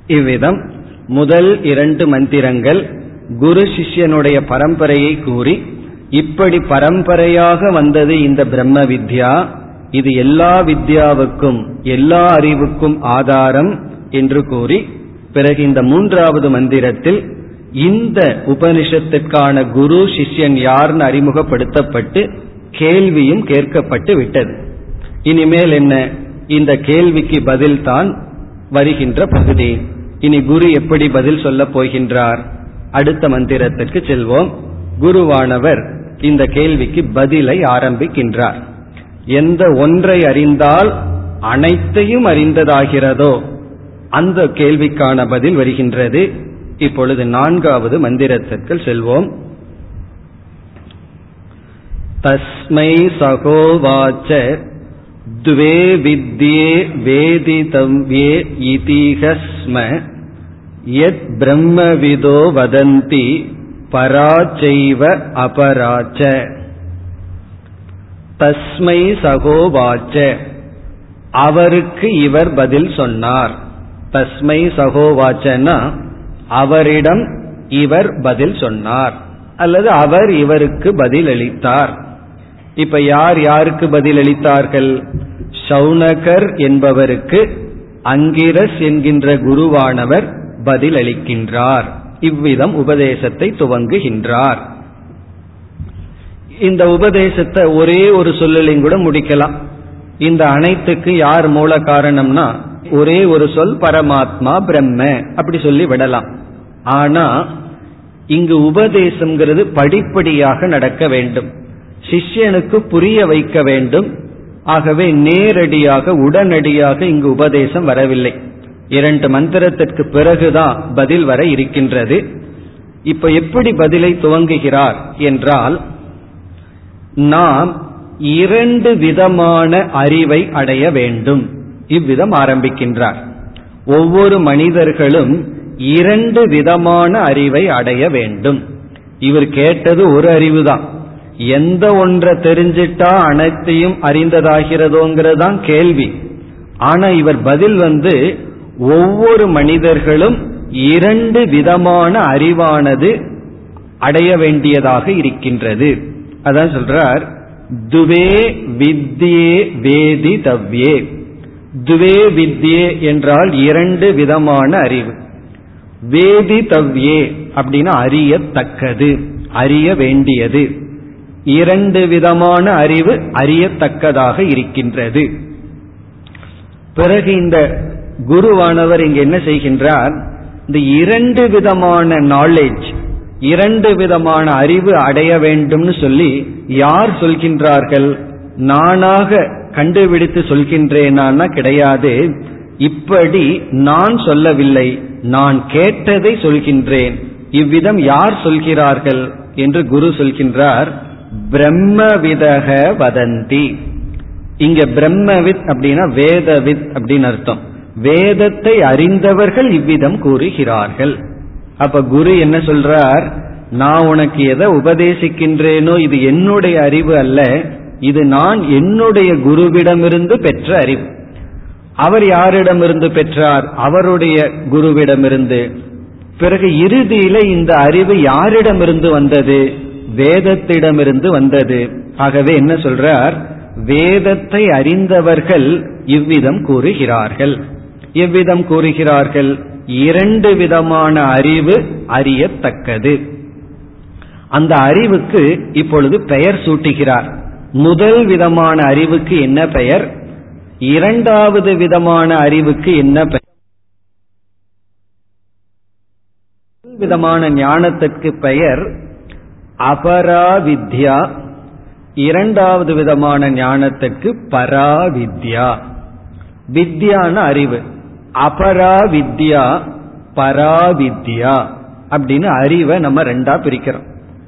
இவ்விதம் முதல் இரண்டு மந்திரங்கள் குரு சிஷ்யனுடைய பரம்பரையை கூறி இப்படி பரம்பரையாக வந்தது இந்த பிரம்ம வித்யா இது எல்லா வித்யாவுக்கும் எல்லா அறிவுக்கும் ஆதாரம் என்று கூறி பிறகு இந்த மூன்றாவது மந்திரத்தில் இந்த உபனிஷத்திற்கான குரு சிஷ்யன் யார்னு அறிமுகப்படுத்தப்பட்டு கேள்வியும் கேட்கப்பட்டு விட்டது. இனிமேல் என்ன? இந்த கேள்விக்கு பதில் தான் வருகின்ற பகுதி. இனி குரு எப்படி பதில் சொல்ல போகின்றார்? அடுத்த மந்திரத்திற்கு செல்வோம். குருவானவர் இந்த கேள்விக்கு பதிலை ஆரம்பிக்கின்றார். எந்த ஒன்றை அறிந்தால் அனைத்தையும் அறிந்ததாகிறதோ அந்த கேள்விக்கான பதில் வருகின்றது. இப்பொழுது நான்காவது மந்திரத்திற்குள் செல்வோம். தஸ்மை சகோவாச்ச துவே வித்யே வேதிதவ்யே இதிகஸ்ம யத் பிரம்மவிதோ வதந்தி பராச்சைவ அபராச்ச. தஸ்மை சகோவாச்ச அவருக்கு இவர் பதில் சொன்னார். தஸ்மை சகோவாச்சனா அவரிடம் இவர் பதில் சொன்னார் அல்லது அவர் இவருக்கு பதில் அளித்தார். இப்ப யார் யாருக்கு பதில் அளித்தார்கள்? சௌனகர் என்பவருக்கு அங்கிரஸ் என்கின்ற குருவானவர் பதில் அளிக்கின்றார். இவ்விதம் உபதேசத்தை துவங்குகின்றார். இந்த உபதேசத்தை ஒரே ஒரு சொல்லலையும் கூட முடிக்கலாம். இந்த அனைத்துக்கு யார் மூல காரணம்னா ஒரே ஒரு சொல் பரமாத்மா பிரம்ம அப்படி சொல்லி விடலாம். ஆனா இங்கு உபதேசம்ங்கிறது படிப்படியாக நடக்க வேண்டும். சிஷ்யனுக்கு புரிய வைக்க வேண்டும். ஆகவே நேரடியாக உடனடியாக இங்கு உபதேசம் வரவில்லை. இரண்டு மந்திரத்திற்கு பிறகுதான் பதில் வர இருக்கின்றது. இப்ப எப்படி பதிலை துவங்குகிறார் என்றால் நாம் இரண்டு விதமான அறிவை அடைய வேண்டும். இவ்விதம் ஆரம்பிக்கின்றார். ஒவ்வொரு மனிதர்களும் இரண்டு விதமான அறிவை அடைய வேண்டும். இவர் கேட்டது ஒரு அறிவுதான். எந்த ஒன்றை தெரிஞ்சிட்டா அனைத்தையும் அறிந்ததாகிறதோங்கிறதான் கேள்வி. ஆனா இவர் பதில் வந்து ஒவ்வொரு மனிதர்களும் இரண்டு விதமான அறிவானது அடைய வேண்டியதாக இருக்கின்றது. அதான் சொல்றார் துவே வித்யே வேதி தவ்யே. துவே வித்யே என்றால் இரண்டு விதமான அறிவு. வேதி தவ்யே அப்படின்னா அறியத்தக்கது அறிய வேண்டியது. இரண்டு விதமான அறிவு அறியத்தக்கதாக இருக்கின்றது. பிறகு இந்த குருவானவர் இங்கு என்ன செய்கின்றார்? இந்த இரண்டு விதமான நாலேஜ் இரண்டு விதமான அறிவு அடைய வேண்டும்னு சொல்லி யார் சொல்கின்றார்கள்? நானாக கண்டுபிடித்து சொல்கின்றேனா கிடையாது. இப்படி நான் சொல்லவில்லை நான் கேட்டதை சொல்கின்றேன். இவ்விதம் யார் சொல்கிறார்கள் என்று குரு சொல்கின்றார் பிரம்மவிதக வதந்தி. இங்க பிரம்மவித் அப்படின்னா வேதவித் அப்படின்னு அர்த்தம். வேதத்தை அறிந்தவர்கள் இவ்விதம் கூறுகிறார்கள். அப்ப குரு என்ன சொல்றார் நான் உனக்கு எதை உபதேசிக்கின்றேனோ இது என்னுடைய அறிவு அல்ல இது நான் என்னுடைய குருவிடமிருந்து பெற்ற அறிவு. அவர் யாரிடமிருந்து பெற்றார்? அவருடைய குருவிடமிருந்து. பிறகு இறுதியில இந்த அறிவு யாரிடமிருந்து வந்தது? வேதத்திடமிருந்து வந்தது. ஆகவே என்ன சொல்றார்? வேதத்தை அறிந்தவர்கள் இவ்விதம் கூறுகிறார்கள். எவ்விதம் கூறுகிறார்கள்? இரண்டு விதமான அறிவு அறியத்தக்கது. அந்த அறிவுக்கு இப்பொழுது பெயர் சூட்டுகிறார். முதல் விதமான அறிவுக்கு என்ன பெயர்? இரண்டாவது விதமான அறிவுக்கு என்ன பெயர்? விதமான ஞானத்திற்கு பெயர் அபராவித்யா. இரண்டாவது விதமான ஞானத்துக்கு பராவித்யா. வித்யான அறிவு. அபராவித்யா பராவித்யா அப்படின்னு அறிவை நம்ம ரெண்டா பிரிக்கிறோம்.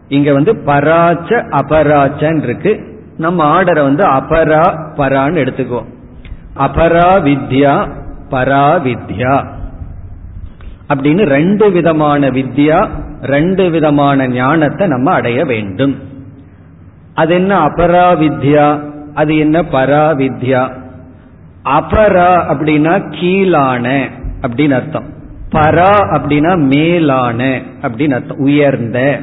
இங்க வந்து பராச்ச அபராச்சன் இருக்கு. நம்ம ஆர்டரை வந்து அபரா பரான்னு எடுத்துக்குவோம் அபரா வித்யா பரா வித்யா. அப்படின்னு ரெண்டு விதமான வித்யா ரெண்டு விதமான ஞானத்தை நம்ம அடைய வேண்டும். அது என்ன அபரா வித்யா? அது என்ன பரா வித்யா? அபரா அப்படின்னா கீழான அப்படின்னு அர்த்தம். பரா அப்படின்னா மேலான அப்படின்னு அர்த்தம். உயர்ந்த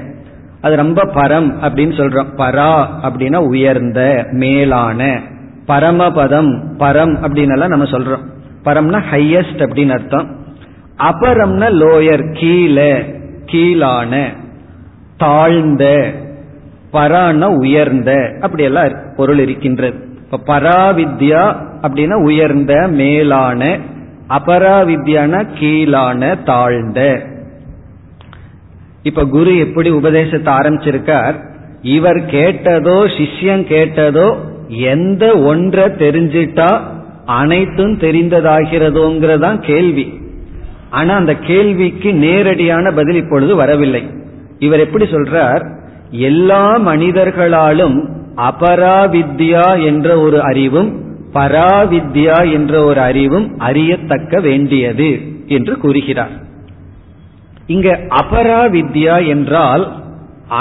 அது ரொம்ப பரம் அப்படின்னு சொல்றோம். பரா அப்படின்னா உயர்ந்த மேலான. பரமபதம் பரம் அப்படின்னு நம்ம சொல்றோம். பரம்னா ஹையஸ்ட் அப்படின்னு அர்த்தம். அபரம்னா லோயர் கீழே கீழான தாழ்ந்த பரான உயர்ந்த அப்படியெல்லாம் பொருள் இருக்கின்றது. இப்ப பராவித்யா அப்படின்னா உயர்ந்த மேலான அபராவித்யான கீழான தாழ்ந்த. இப்ப குரு எப்படி உபதேசத்தை ஆரம்பிச்சிருக்கார்? இவர் கேட்டதோ சிஷ்யம் கேட்டதோ எந்த ஒன்றை தெரிஞ்சிட்டா அனைத்தும் தெரிந்ததாகிறதோங்கிறதான் கேள்வி. ஆனா அந்த கேள்விக்கு நேரடியான பதில் இப்பொழுது வரவில்லை. இவர் எப்படி சொல்றார்? எல்லா மனிதர்களாலும் அபராவித்யா என்ற ஒரு அறிவும் பராவித்யா என்ற ஒரு அறிவும் அறியத்தக்க வேண்டியது என்று கூறுகிறார். இங்க அபராவித்யா என்றால்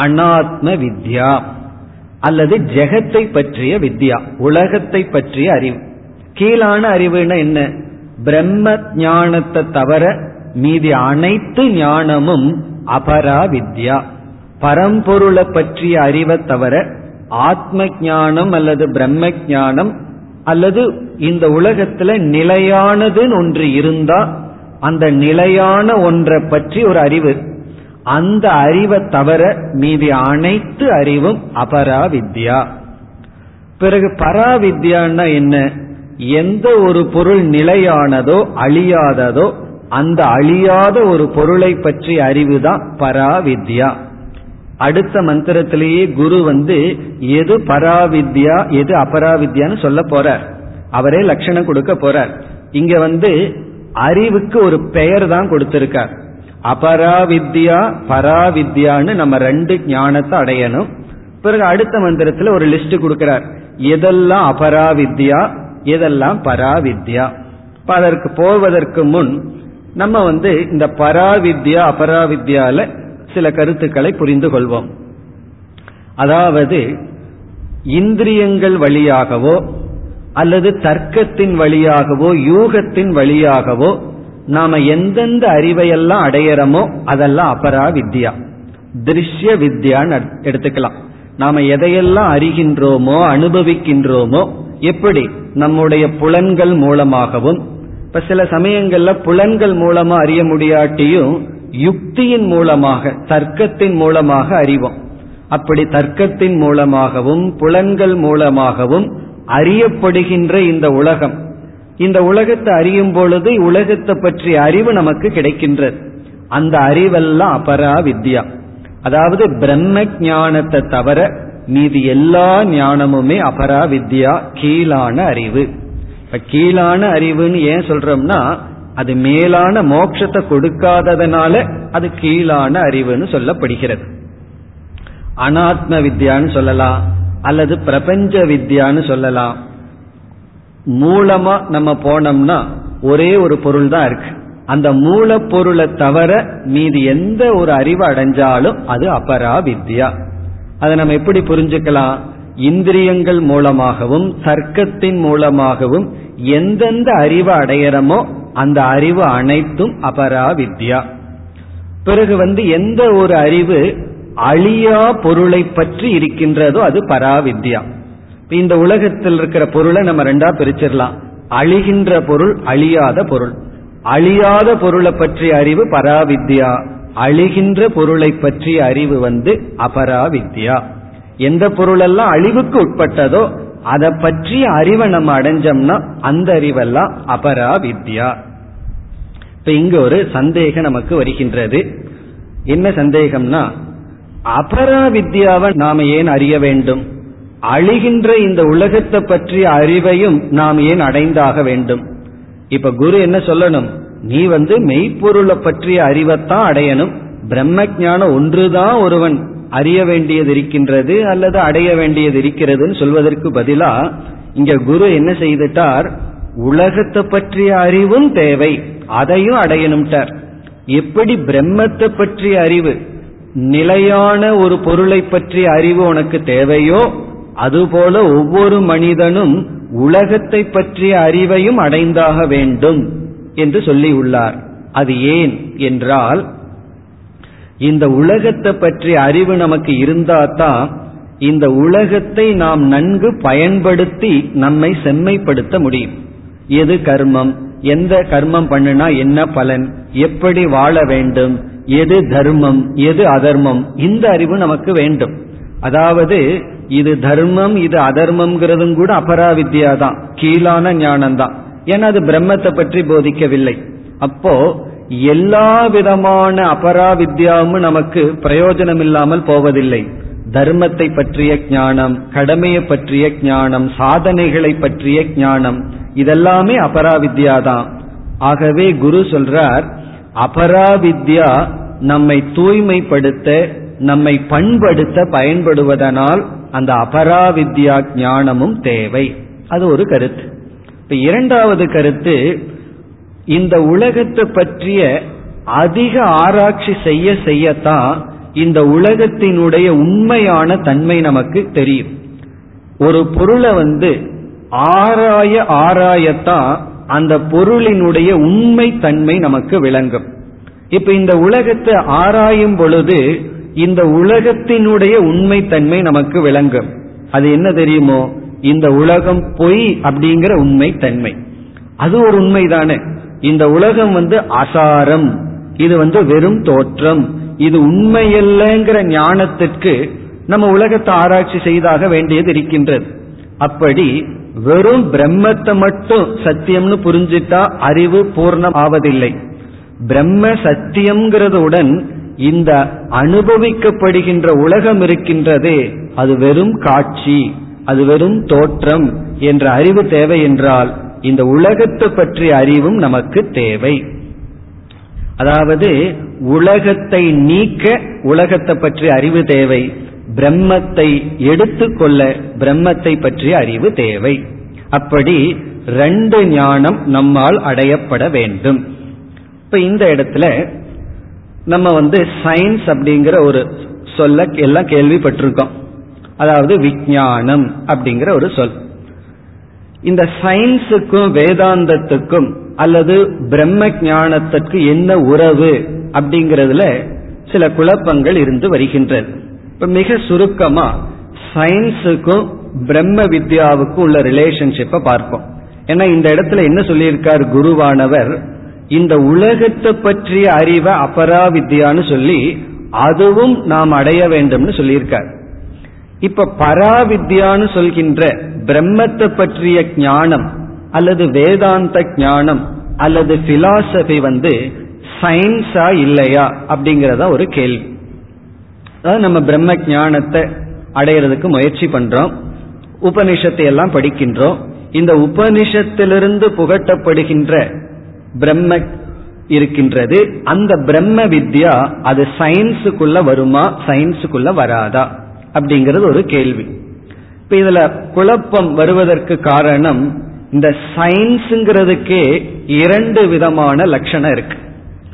அனாத்ம வித்யா அல்லது ஜெகத்தை பற்றிய வித்யா உலகத்தை பற்றிய அறிவு. கீழான அறிவுனா என்ன? பிரம்ம ஞானத்தை தவிர மீதி அனைத்து ஞானமும் அபரா வித்யா பரம்பொருளை பற்றிய அறிவை தவிர ஆத்ம ஞானம் அல்லது பிரம்ம ஞானம் அல்லது இந்த உலகத்துல நிலையானதுன்னு ஒன்று இருந்தா அந்த நிலையான ஒன்றை பற்றி ஒரு அறிவு. அந்த அறிவை தவிர மீதி அனைத்து அறிவும் அபரா வித்யா பிறகு பராவித்யான்னா என்ன? எந்த ஒரு பொருள் நிலையானதோ அழியாததோ அந்த அழியாத ஒரு பொருளை பற்றி அறிவுதான் பராவித்யா. அடுத்த மந்திரத்திலேயே குரு வந்து எது பராவித்யா எது அபராவித்யான்னு சொல்ல போறார். அவரே லட்சணம் கொடுக்க போறார். இங்க வந்து அறிவுக்கு ஒரு பெயர் தான் கொடுத்திருக்கார். அபராவித்யா பராவித்யான்னு நம்ம ரெண்டு ஞானத்தை அடையணும். பிறகு அடுத்த மந்திரத்துல ஒரு லிஸ்ட் கொடுக்கிறார். எதெல்லாம் அபராவித்யா எதெல்லாம் பராவித்யா? அதற்கு போவதற்கு முன் நம்ம வந்து இந்த பராவித்யா அபராவித்யால சில கருத்துக்களை புரிந்து கொள்வோம். அதாவது இந்திரியங்கள் வழியாகவோ அல்லது தர்க்கத்தின் வழியாகவோ யூகத்தின் வழியாகவோ நாம எந்தெந்த அறிவையெல்லாம் அடையிறோமோ அதெல்லாம் அபரா வித்யா. திருஷ்ய வித்யான்னு எடுத்துக்கலாம். நாம எதையெல்லாம் அறிகின்றோமோ அனுபவிக்கின்றோமோ எப்படி? நம்முடைய புலன்கள் மூலமாகவும் இப்ப சில சமயங்கள்ல புலன்கள் மூலமா அறிய முடியாட்டியும் யுக்தியின் மூலமாக தர்க்கத்தின் மூலமாக அறிவோம். அப்படி தர்க்கத்தின் மூலமாகவும் புலன்கள் மூலமாகவும் அறியப்படுகின்ற இந்த உலகம். இந்த உலகத்தை அறியும் பொழுது உலகத்தை பற்றிய அறிவு நமக்கு கிடைக்கின்றது. அந்த அறிவெல்லாம் அபரா வித்யா. அதாவது பிரம்ம ஞானத்தை தவிர மீதி எல்லா ஞானமுமே அபரா வித்யா கீழான அறிவு. இப்ப கீழான அறிவுன்னு ஏன் சொல்றோம்னா அது மேலான மோட்சத்தை கொடுக்காததுனால அது கீழான அறிவுன்னு சொல்லப்படுகிறது. அனாத்ம வித்யான்னு சொல்லலாம். அல்லது பிரபஞ்ச வித்யான்னு சொல்லலாம். மூலமா நம்ம போனோம்னா ஒரே ஒரு பொருள் தான் இருக்கு. அந்த மூலப்பொருளை தவிர மீது எந்த ஒரு அறிவு அடைஞ்சாலும் அது அபரா வித்யா அதை நம்ம எப்படி புரிஞ்சுக்கலாம்? இந்திரியங்கள் மூலமாகவும் தர்க்கத்தின் மூலமாகவும் எந்தெந்த அறிவை அடையிறமோ அந்த அறிவு அனைத்தும் அபரா வித்யா பிறகு வந்து எந்த ஒரு அறிவு அழியா பொருளை பற்றி இருக்கின்றதோ அது பராவித்யா. இந்த உலகத்தில் இருக்கிற பொருளை நம்ம ரெண்டா பிரிச்சிடலாம். அழிகின்ற பொருள் அழியாத பொருள். அழியாத பொருளை பற்றிய அறிவு பராவித்யா. அழிகின்ற பொருளை பற்றிய அறிவு வந்து அபராவித்யா. எந்த பொருளெல்லாம் அழிவுக்கு உட்பட்டதோ அதை பற்றிய அறிவை நம்ம அடைஞ்சோம்னா அந்த அறிவெல்லாம் அபராவித்யா. இப்ப இங்க ஒரு சந்தேகம் நமக்கு வருகின்றது. என்ன சந்தேகம்னா அபராவித்யாவை நாம் ஏன் அறிய வேண்டும்? அழிகின்ற இந்த உலகத்தை பற்றிய அறிவையும் நாம் ஏன் அடைந்தாக வேண்டும்? இப்ப குரு என்ன சொல்லணும்? நீ வந்து மெய்ப்பொருளை பற்றிய அறிவைத்தான் அடையணும். பிரம்ம ஜானம் ஒன்றுதான் ஒருவன் அறிய வேண்டியது இருக்கின்றது அல்லது அடைய வேண்டியது இருக்கிறதுன்னு சொல்வதற்கு பதிலா இங்க குரு என்ன செய்துட்டார்? உலகத்தை பற்றிய அறிவும் தேவை. அதையும் அடையணும்ட்டார். எப்படி பிரம்மத்தை பற்றிய அறிவு நிலையான ஒரு பொருளை பற்றிய அறிவு உனக்கு தேவையோ அதுபோல ஒவ்வொரு மனிதனும் உலகத்தை பற்றிய அறிவையும் அடைந்தாக வேண்டும் என்று சொல்லியுள்ளார் அது ஏன் என்றால் இந்த உலகத்தை பற்றிய அறிவு நமக்கு இருந்தாதான் இந்த உலகத்தை நாம் நன்கு பயன்படுத்தி நம்மை செம்மைப்படுத்த முடியும். எது கர்மம்? எந்த கர்மம் பண்ணுனா என்ன பலன்? எப்படி வாழ வேண்டும்? எது தர்மம் எது அதர்மம் இந்த அறிவு நமக்கு வேண்டும். அதாவது இது தர்மம் இது அதர்மம்ங்கிறதும் கூட அபராவித்யா தான் கீழான ஞானம் தான் ஏன்னா அது பிரம்மத்தை பற்றி போதிக்கவில்லை. அப்போ எல்லா விதமான அபராவித்யாவும் நமக்கு பிரயோஜனம் இல்லாமல் போவதில்லை. தர்மத்தை பற்றிய ஞானம் கடமையை பற்றிய ஞானம் சாதனைகளை பற்றிய ஞானம் இதெல்லாமே அபராவித்யா தான். ஆகவே குரு சொல்றார் அபராவித்யா நம்மை தூய்மைப்படுத்த நம்மை பண்படுத்த பயன்படுவதனால் அந்த அபராவித்யா ஞானமும் தேவை. அது ஒரு கருத்து. இப்ப இரண்டாவது கருத்து இந்த உலகத்தை பற்றிய அதிக ஆராய்ச்சி செய்ய செய்யத்தான் இந்த உலகத்தினுடைய உண்மையான தன்மை நமக்கு தெரியும். ஒரு பொருளை வந்து ஆராய ஆராயத்தான் அந்த பொருளினுடைய உண்மை தன்மை நமக்கு விளங்கும். இப்ப இந்த உலகத்தை ஆராயும் பொழுது இந்த உலகத்தினுடைய உண்மை தன்மை நமக்கு விளங்கும். அது என்ன தெரியுமோ? இந்த உலகம் பொய் அப்படிங்கிற உண்மை தன்மை அது ஒரு உண்மைதானே. இந்த உலகம் வந்து அசாரம் இது வந்து வெறும் தோற்றம். இது உண்மையல்லங்கிற ஞானத்திற்கு நம்ம உலகத்தை ஆராய்ச்சி செய்தாக வேண்டியது இருக்கின்றது. அப்படி வெறும் பிரம்மத்தை மட்டும் சத்தியம்னு புரிஞ்சிட்டா அறிவு பூர்ணம் ஆவதில்லை பிரம்ம சத்தியம்ங்கிறதுடன் இந்த அனுபவிக்கப்படுகின்ற உலகம் இருக்கின்றதே அது வெறும் காட்சி அது வெறும் தோற்றம் என்ற அறிவு தேவை என்றால் இந்த உலகத்தை பற்றிய அறிவும் நமக்கு தேவை. அதாவது உலகத்தை நீக்க உலகத்தை பற்றிய அறிவு தேவை. பிரம்மத்தை எடுத்துக்கொள்ள பிரம்மத்தை பற்றிய அறிவு தேவை. அப்படி ரெண்டு ஞானம் நம்மால் அடையப்பட வேண்டும். இப்ப இந்த இடத்துல நம்ம வந்து சயின்ஸ் அப்படிங்கிற ஒரு சொல்ல எல்லாம் கேள்விப்பட்டிருக்கோம். அதாவது விஜயானம் அப்படிங்கிற ஒரு சொல். இந்த சயின்ஸுக்கும் வேதாந்தத்துக்கும் அல்லது பிரம்ம ஞானத்திற்கு என்ன உறவு அப்படிங்கறதுல சில குழப்பங்கள் இருந்து வருகின்றது. இப்ப மிக சுருக்கமா சயின்ஸுக்கும் பிரம்ம வித்யாவுக்கும் உள்ள ரிலேஷன்ஷிப்பை பார்ப்போம். ஏன்னா இந்த இடத்துல என்ன சொல்லியிருக்கார் குருவானவர்? இந்த உலகத்தை பற்றிய அறிவை அபராவித்யான்னு சொல்லி அதுவும் நாம் அடைய வேண்டும்னு சொல்லியிருக்கார். இப்ப பராவித்யான்னு சொல்கின்ற பிரம்மத்தை பற்றிய ஞானம் அல்லது வேதாந்த ஞானம் அல்லது பிலாசபி வந்து சயின்ஸா இல்லையா அப்படிங்கறத ஒரு கேள்வி. அதாவது நம்ம பிரம்ம ஞானத்தை அடையிறதுக்கு முயற்சி பண்றோம். உபனிஷத்தை எல்லாம் படிக்கின்றோம். இந்த உபனிஷத்திலிருந்து புகட்டப்படுகின்ற பிரம்ம இருக்கின்றது. அந்த பிரம்ம வித்யா அது சயின்ஸுக்குள்ள வருமா? சயின்ஸுக்குள்ள வராதா? அப்படிங்கிறது ஒரு கேள்வி. இப்ப இதுல குழப்பம் வருவதற்கு காரணம் இந்த சயின்ஸுங்கிறதுக்கே இரண்டு விதமான லட்சணம் இருக்கு.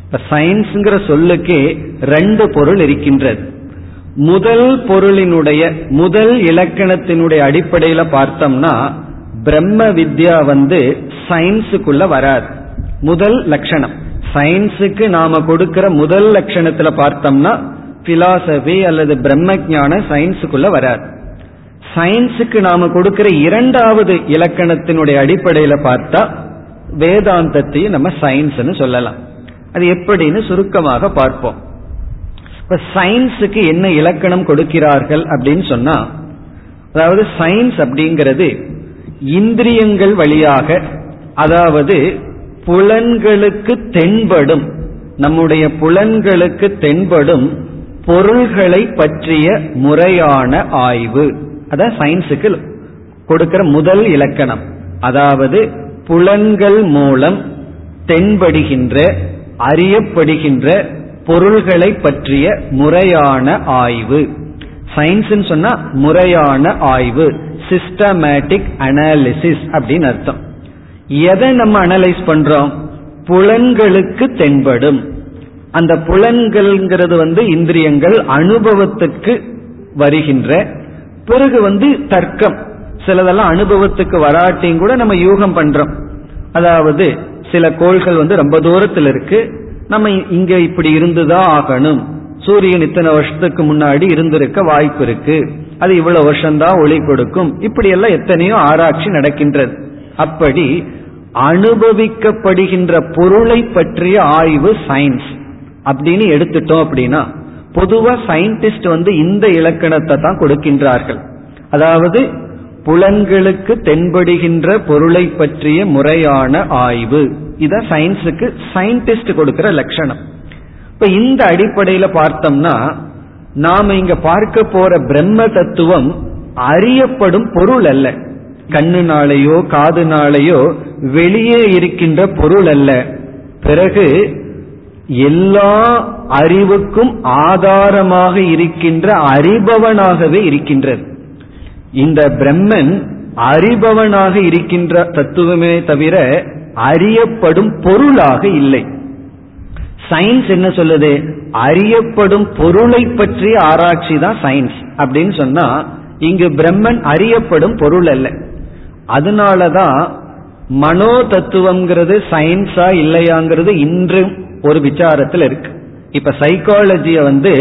இப்ப சயின்ஸுங்கிற சொல்லுக்கே ரெண்டு பொருள் இருக்கின்றது. முதல் பொருளினுடைய முதல் இலக்கணத்தினுடைய அடிப்படையில பார்த்தோம்னா பிரம்ம வித்யா வந்து சயின்ஸுக்குள்ள வராது. முதல் லட்சணம். சயின்ஸுக்கு நாம கொடுக்கிற முதல் லட்சணத்துல பார்த்தோம்னா பிலாசபி அல்லது பிரம்ம ஞான சயின்ஸுக்குள்ள வராது. சயின்ஸுக்கு நாம கொடுக்கிற இரண்டாவது இலக்கணத்தினுடைய அடிப்படையில பார்த்தா வேதாந்தத்தையும் நம்ம சயின்ஸ்னு சொல்லலாம். அது எப்படின்னு சுருக்கமாக பார்ப்போம். இப்ப சயின்ஸுக்கு என்ன இலக்கணம் கொடுக்கிறார்கள் அப்படின்னு சொன்னா அதாவது சயின்ஸ் அப்படிங்கிறது இந்திரியங்கள் வழியாக அதாவது புலன்களுக்கு தென்படும் நம்முடைய புலன்களுக்கு தென்படும் பொருள்களை பற்றிய முறையான ஆய்வு. அதான் சயின்ஸுக்கு கொடுக்கிற முதல் இலக்கணம். அதாவது புலன்கள் மூலம் தென்படுகின்ற அறியப்படுகின்ற பொருள்களை பற்றிய முறையான ஆய்வு. சயின்ஸ் சொன்னா முறையான ஆய்வு. சிஸ்டமேட்டிக் அனாலிசிஸ் அப்படின்னு அர்த்தம். எதை நம்ம அனலைஸ் பண்றோம்? புலன்களுக்கு தென்படும். அந்த புலன்கள்ங்கிறது வந்து இந்திரியங்கள் அனுபவத்துக்கு வருகின்ற பிறகு வந்து தர்க்கம். சிலதெல்லாம் அனுபவத்துக்கு வராட்டியும் கூட நம்ம யூகம் பண்றோம். அதாவது சில கோள்கள் வந்து ரொம்ப தூரத்தில் இருக்கு. நம்ம இங்க இப்படி இருந்துதான் ஆகணும்? சூரியன் இத்தனை வருஷத்துக்கு முன்னாடி இருந்திருக்க வாய்ப்பு இருக்கு. அது இவ்வளவு வருஷம்தான் ஒளி கொடுக்கும். இப்படி எல்லாம் எத்தனையோ ஆராய்ச்சி நடக்கின்றது. அப்படி அனுபவிக்கப்படுகின்ற பொருளை பற்றிய ஆய்வு சயின்ஸ் அப்படின்னு எடுத்துட்டோம் அப்படின்னா பொதுவா சயின்டிஸ்ட் வந்து இந்த இலக்கணத்தை தான் கொடுக்கின்றார்கள். அதாவது புலன்களுக்கு தென்படுகின்ற பொருளை பற்றிய முறையான ஆய்வு. இத சயின்ஸுக்கு சயின்டிஸ்ட் கொடுக்கிற லட்சணம். இப்ப இந்த அடிப்படையில பார்த்தோம்னா நாம இங்க பார்க்க போற பிரம்ம தத்துவம் அறியப்படும் பொருள் அல்ல. கண்ணுனாலேயோ காதுனாலேயோ வெளியே இருக்கின்ற பொருள் அல்ல. பிறகு எல்லா அறிவுக்கும் ஆதாரமாக இருக்கின்ற அறிபவனாகவே இருக்கின்றது. இந்த பிரம்மன் அறிபவனாக இருக்கின்ற தத்துவமே தவிர அறியப்படும் பொருளாக இல்லை. சயின்ஸ் என்ன சொல்லுது? அறியப்படும் பொருளை பற்றிய ஆராய்ச்சி தான் சயின்ஸ் அப்படின்னு சொன்னா இங்கு பிரம்மன் அறியப்படும் பொருள் அல்ல. அதனாலதான் மனோ தத்துவம்ங்கிறது சயின்ஸா இல்லையாங்கிறது இன்றும் ஒரு விசாரத்தில் இருக்கு. இப்ப சைக்காலஜிய வந்து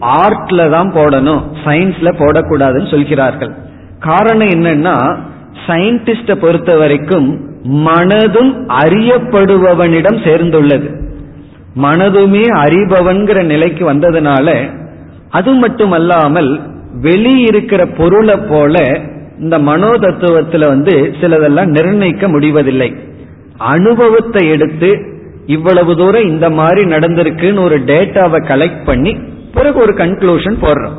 ஆர்ட்ல தான் போடணும் சயின்ஸ்ல போடக்கூடாதுன்னு சொல்கிறார்கள். காரணம் என்னன்னா சயின்டிஸ்ட பொறுத்த வரைக்கும் மனதும் அறியப்படுபவனிடம் சேர்ந்துள்ளது. மனதுமே அறிபவன்கிற நிலைக்கு வந்ததுனால அது மட்டுமல்லாமல் வெளியிருக்கிற பொருளை போல இந்த மனோ தத்துவத்துல வந்து சிலதெல்லாம் நிர்ணயிக்க முடிவதில்லை. அனுபவத்தை எடுத்து இவ்வளவு தூரம் இந்த மாதிரி நடந்திருக்குன்னு ஒரு டேட்டாவை கலெக்ட் பண்ணி பிறகு ஒரு கன்க்ளூஷன் போடுறோம்.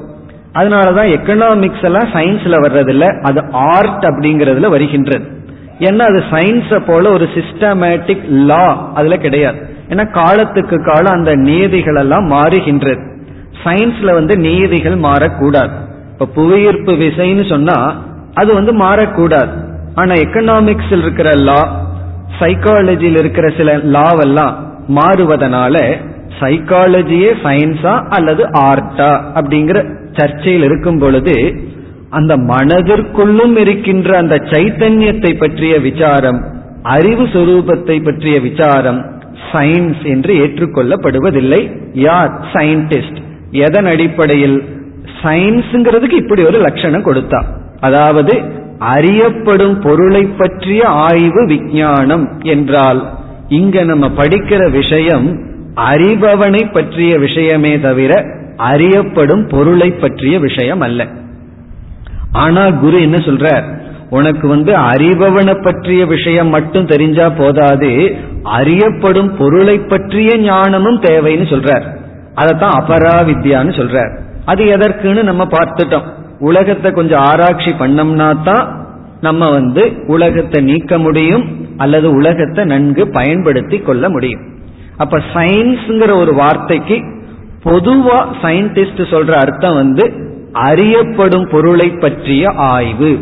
அதனாலதான் எக்கனாமிக்ஸ் எல்லாம் சயின்ஸ்ல வர்றதில்ல அது ஆர்ட் அப்படிங்கறதுல வருகின்றது. ஏன்னா அது சயின்ஸ போல ஒரு சிஸ்டமேட்டிக் லா அதுல கிடையாது. ஏன்னா காலத்துக்கு காலம் அந்த நியதிகள் எல்லாம் மாறுகின்றது சயின்ஸ்ல வந்து நியதிகள் மாறக்கூடாது. இப்ப புவியீர்ப்பு விசைன்னு சொன்னா அது வந்து மாறக்கூடாது. ஆனா எக்கனாமிக்ஸ் இருக்கிற லா சைக்காலஜியில் இருக்கிற சில லாவெல்லாம் மாறுவதனால சைக்காலஜியே சயின்ஸா அல்லது ஆர்டா அப்படிங்கிற சர்ச்சையில் இருக்கும் பொழுது அந்த மனதிற்குள்ளும் இருக்கின்ற அந்த சைத்தன்யத்தை பற்றிய விசாரம் அறிவு சுரூபத்தை பற்றிய விசாரம் சயின்ஸ் என்று ஏற்றுக்கொள்ளப்படுவதில்லை. யார்? சயின்டிஸ்ட் எதன் அடிப்படையில்? சயின்ஸுங்கிறதுக்கு இப்படி ஒரு லட்சணம் கொடுத்தா. அதாவது அறியப்படும் பொருளை பற்றிய ஆய்வு விஞ்ஞானம் என்றால் இங்க நம்ம படிக்கிற விஷயம் அறிபவனை பற்றிய விஷயமே தவிர அறியப்படும் பொருளை பற்றிய விஷயம் அல்ல. ஆனா குரு என்ன சொல்றார்? உனக்கு வந்து அறிபவனை பற்றிய விஷயம் மட்டும் தெரிஞ்சா போதாது அறியப்படும் பொருளை பற்றிய ஞானமும் தேவைன்னு சொல்றார். அதைத்தான் அபராவித்யான்னு சொல்றார். அது எதற்குன்னு நம்ம பார்த்துட்டோம். உலகத்தை கொஞ்சம் ஆராய்ச்சி பண்ணோம்னா தான் நம்ம வந்து உலகத்தை நீக்க முடியும் அல்லது உலகத்தை நன்கு பயன்படுத்தி கொள்ள முடியும். அப்ப சயின்ஸ்ங்கிற ஒரு வார்த்தைக்கு பொதுவா சயின்டிஸ்ட் சொல்ற அர்த்தம் வந்து அறியப்படும் பொருளை பற்றிய ஆய்வு.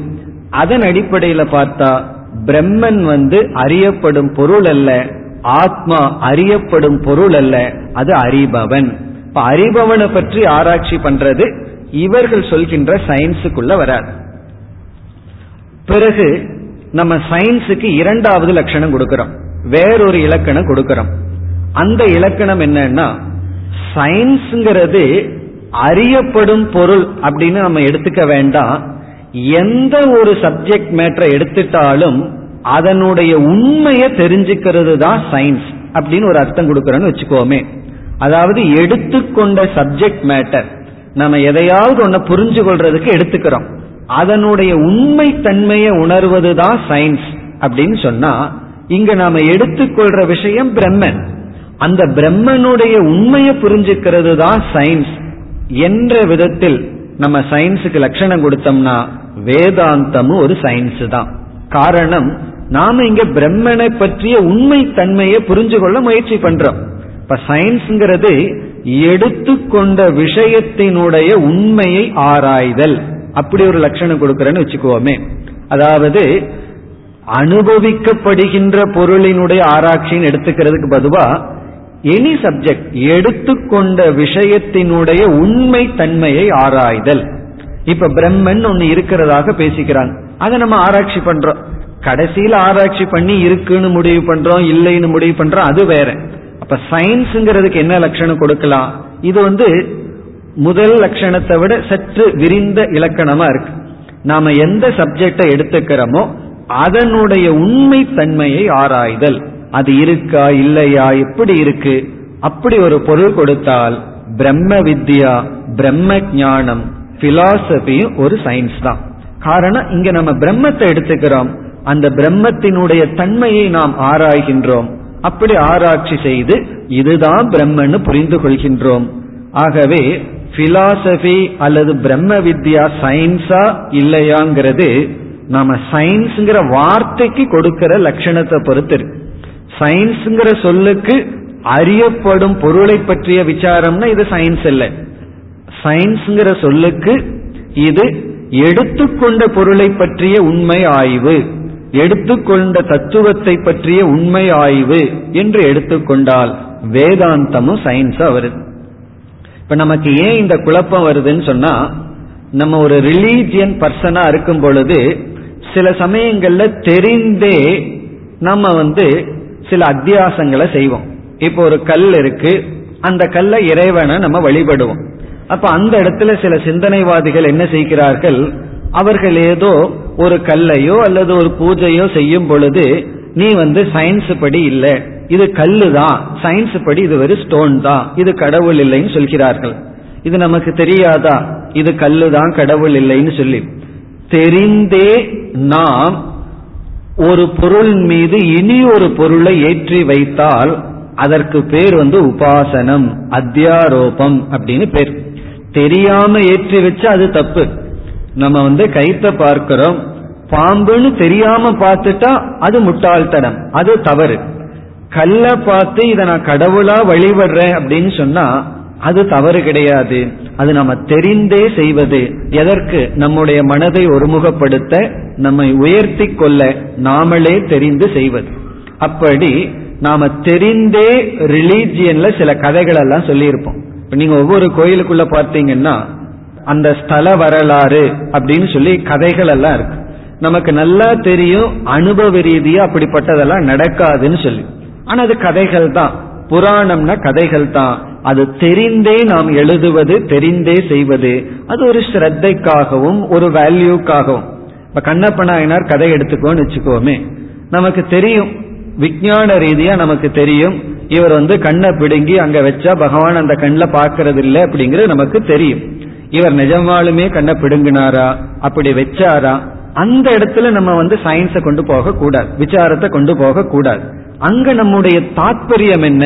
அதன் அடிப்படையில பார்த்தா பிரம்மன் வந்து அறியப்படும் பொருள் அல்ல ஆத்மா அறியப்படும் பொருள் அல்ல அது அறிபவன். இப்ப அறிபவனை பற்றி ஆராய்ச்சி பண்றது இவர்கள் சொல்கின்ற சயின்ஸுக்குள்ள வராது. பிறகு நம்ம சயின்ஸுக்கு இரண்டாவது லட்சணம் கொடுக்கிறோம். வேறொரு இலக்கணம் கொடுக்கிறோம். அந்த இலக்கணம் என்னன்னா சயின்ஸ்ங்கிறது அறியப்படும் பொருள் அப்படின்னு நம்ம எடுத்துக்க வேண்டாம். எந்த ஒரு சப்ஜெக்ட் மேட்டரை எடுத்துட்டாலும் அதனுடைய உண்மையை தெரிஞ்சுக்கிறது தான் சயின்ஸ் அப்படின்னு ஒரு அர்த்தம் கொடுக்கறோன்னு வச்சுக்கோமே. அதாவது எடுத்துக்கொண்ட சப்ஜெக்ட் மேட்டர் நம்ம எதையாவது ஒன்ன புரிஞ்சு கொள்றதுக்கு எடுத்துக்கிறோம். அதனுடைய உண்மை தன்மையை உணர்வது தான் சயின்ஸ் அப்படின்னு சொன்னா இங்க நாம எடுத்துக்கொள்ற விஷயம் பிரம்மன். அந்த பிரம்மனுடைய உண்மையை புரிஞ்சுக்கிறது தான் சயின்ஸ் என்ற விதத்தில் நம்ம சயின்ஸுக்கு லட்சணம் கொடுத்தோம்னா வேதாந்தமும் ஒரு சயின்ஸ் தான். காரணம் நாம இங்க பிரம்மனை பற்றிய உண்மை தன்மையை புரிஞ்சு கொள்ள முயற்சி பண்றோம். இப்ப சயின்ஸ்ங்கிறது எடுத்துக்கொண்ட விஷயத்தினுடைய உண்மையை ஆராய்தல். அப்படி ஒரு லட்சணம் கொடுக்கறேன்னு வச்சுக்கோமே. அதாவது அனுபவிக்கப்படுகின்ற பொருளினுடைய ஆராய்ச்சின்னு எடுத்துக்கிறதுக்கு பதுவா எனி சப்ஜெக்ட் எடுத்துக்கொண்ட விஷயத்தினுடைய உண்மை தன்மையை ஆராய்தல். இப்ப பிரம்மன் ஒன்னு இருக்கிறதாக பேசிக்கிறாங்க அதை நம்ம ஆராய்ச்சி பண்றோம். கடைசியில் ஆராய்ச்சி பண்ணி இருக்குன்னு முடிவு பண்றோம் இல்லைன்னு முடிவு பண்றோம் அது வேற. அப்ப சயின்ஸுங்கிறதுக்கு என்ன லட்சணம் கொடுக்கலாம்? இது வந்து முதல் லட்சணத்தை விட சற்று விரிந்த இலக்கணமா இருக்கு. நாம எந்த சப்ஜெக்டை எடுத்துக்கிறோமோ அதனுடைய உண்மை தன்மையை ஆராய்தல். அது இருக்கா இல்லையா எப்படி இருக்கு. அப்படி ஒரு பொருள் கொடுத்தால் பிரம்ம வித்யா பிரம்ம ஞானம் பிலாசபியும் ஒரு சயின்ஸ் தான். காரணம் இங்க நம்ம பிரம்மத்தை எடுத்துக்கிறோம். அந்த பிரம்மத்தினுடைய தன்மையை நாம் ஆராய்கின்றோம். அப்படி ஆராய்ச்சி செய்து இதுதான் பிரம்மன்னு புரிந்து கொள்கின்றோம். ஆகவே பிலாசபி அல்லது பிரம்ம வித்யா சயின்ஸா இல்லையாங்கிறது நாம சயின்ஸ்ங்கிற வார்த்தைக்கு கொடுக்கிற லட்சணத்தை பொறுத்து இருக்கு. சயின்ஸ்ங்கிற சொல்லுக்கு அறியப்படும் பொருளை பற்றிய விசாரம்னா இது சயின்ஸ் இல்லை. சயின்ஸ்ங்கிற சொல்லுக்கு இது எடுத்துக்கொண்ட பொருளை பற்றிய உண்மை ஆய்வு எடுத்துக்கொண்ட தத்துவத்தை பற்றிய உண்மை ஆய்வு என்று எடுத்துக்கொண்டால் வேதாந்தமும் சயின்ஸா வருது இப்ப நமக்கு ஏன் இந்த குழப்பம் வருதுன்னு சொன்னா நம்ம ஒரு ரிலீஜியன் பர்சனா இருக்கும் பொழுது சில சமயங்கள்ல தெரிந்தே நம்ம வந்து சில அத்தியாசங்களை செய்வோம். இப்போ ஒரு கல் இருக்கு. அந்த கல்லை இறைவனை நம்ம வழிபடுவோம். அப்ப அந்த இடத்துல சில சிந்தனைவாதிகள் என்ன செய்கிறார்கள்? அவர்கள் ஏதோ ஒரு கல்லையோ அல்லது ஒரு பூஜையோ செய்யும் பொழுது நீ வந்து சயின்ஸ் படி இல்லை. இது கல்லு தான். சயின்ஸ் படி இது ஒரு ஸ்டோன் தான். இது கடவுள் இல்லைன்னு சொல்கிறார்கள். இது நமக்கு தெரியாதா? இது கல்லு தான் கடவுள் இல்லைன்னு சொல்லி. தெரிந்தே நாம் ஒரு பொருள் மீது இனி ஒரு பொருளை ஏற்றி வைத்தால் அதற்கு பேர் வந்து உபாசனம் அத்தியாரோபம் அப்படின்னு பேர். தெரியாம ஏற்றி வச்சு அது தப்பு. நம்ம வந்து கைத்த பார்க்கிறோம். பாம்புன்னு தெரியாம பார்த்துட்டா அது முட்டாள்தனம். அது தவறு. கல்ல பார்த்து இதை நான் கடவுளா வழிபடுறேன் அப்படின்னு சொன்னா அது தவறு கிடையாது. அது நம்ம தெரிந்தே செய்வது. எதற்கு? நம்முடைய மனதை ஒருமுகப்படுத்த நம்மை உயர்த்தி கொள்ள நாமளே தெரிந்து செய்வது. அப்படி நாம தெரிந்தே ரிலீஜியன்ல சில கதைகள் எல்லாம் சொல்லியிருப்போம். இப்ப நீங்க ஒவ்வொரு கோயிலுக்குள்ள பார்த்தீங்கன்னா அந்த ஸ்தல வரலாறு அப்படின்னு சொல்லி கதைகள் எல்லாம் இருக்கு. நமக்கு நல்லா தெரியும் அனுபவ ரீதியா அப்படிப்பட்டதெல்லாம் நடக்காதுன்னு சொல்லி. ஆனா அது கதைகள் தான். புராணம்னா கதைகள் தான் அது தெரிந்தே நாம் எழுதுவது தெரிந்தே செய்வது. அது ஒரு ஸ்ரத்தைக்காகவும் ஒரு வேல்யூக்காகவும் இப்ப கண்ணப்ப நாயனார் கதை எடுத்துக்கோன்னு வச்சுக்கோமே. நமக்கு தெரியும். விஞ்ஞான ரீதியா நமக்கு தெரியும். இவர் வந்து கண்ணை பிடுங்கி அங்க வச்சா பகவான் அந்த கண்ணில் பார்க்கறது இல்லை அப்படிங்கிறது நமக்கு தெரியும். இவர் நிஜமாலுமே கண்ணை பிடுங்கினாரா? அப்படி வச்சாரா? அந்த இடத்துல நம்ம வந்து சயின்ஸை கொண்டு போக கூடாது விசாரத்தை கொண்டு போக கூடாது அங்க நம்முடைய தாற்பயம் என்ன?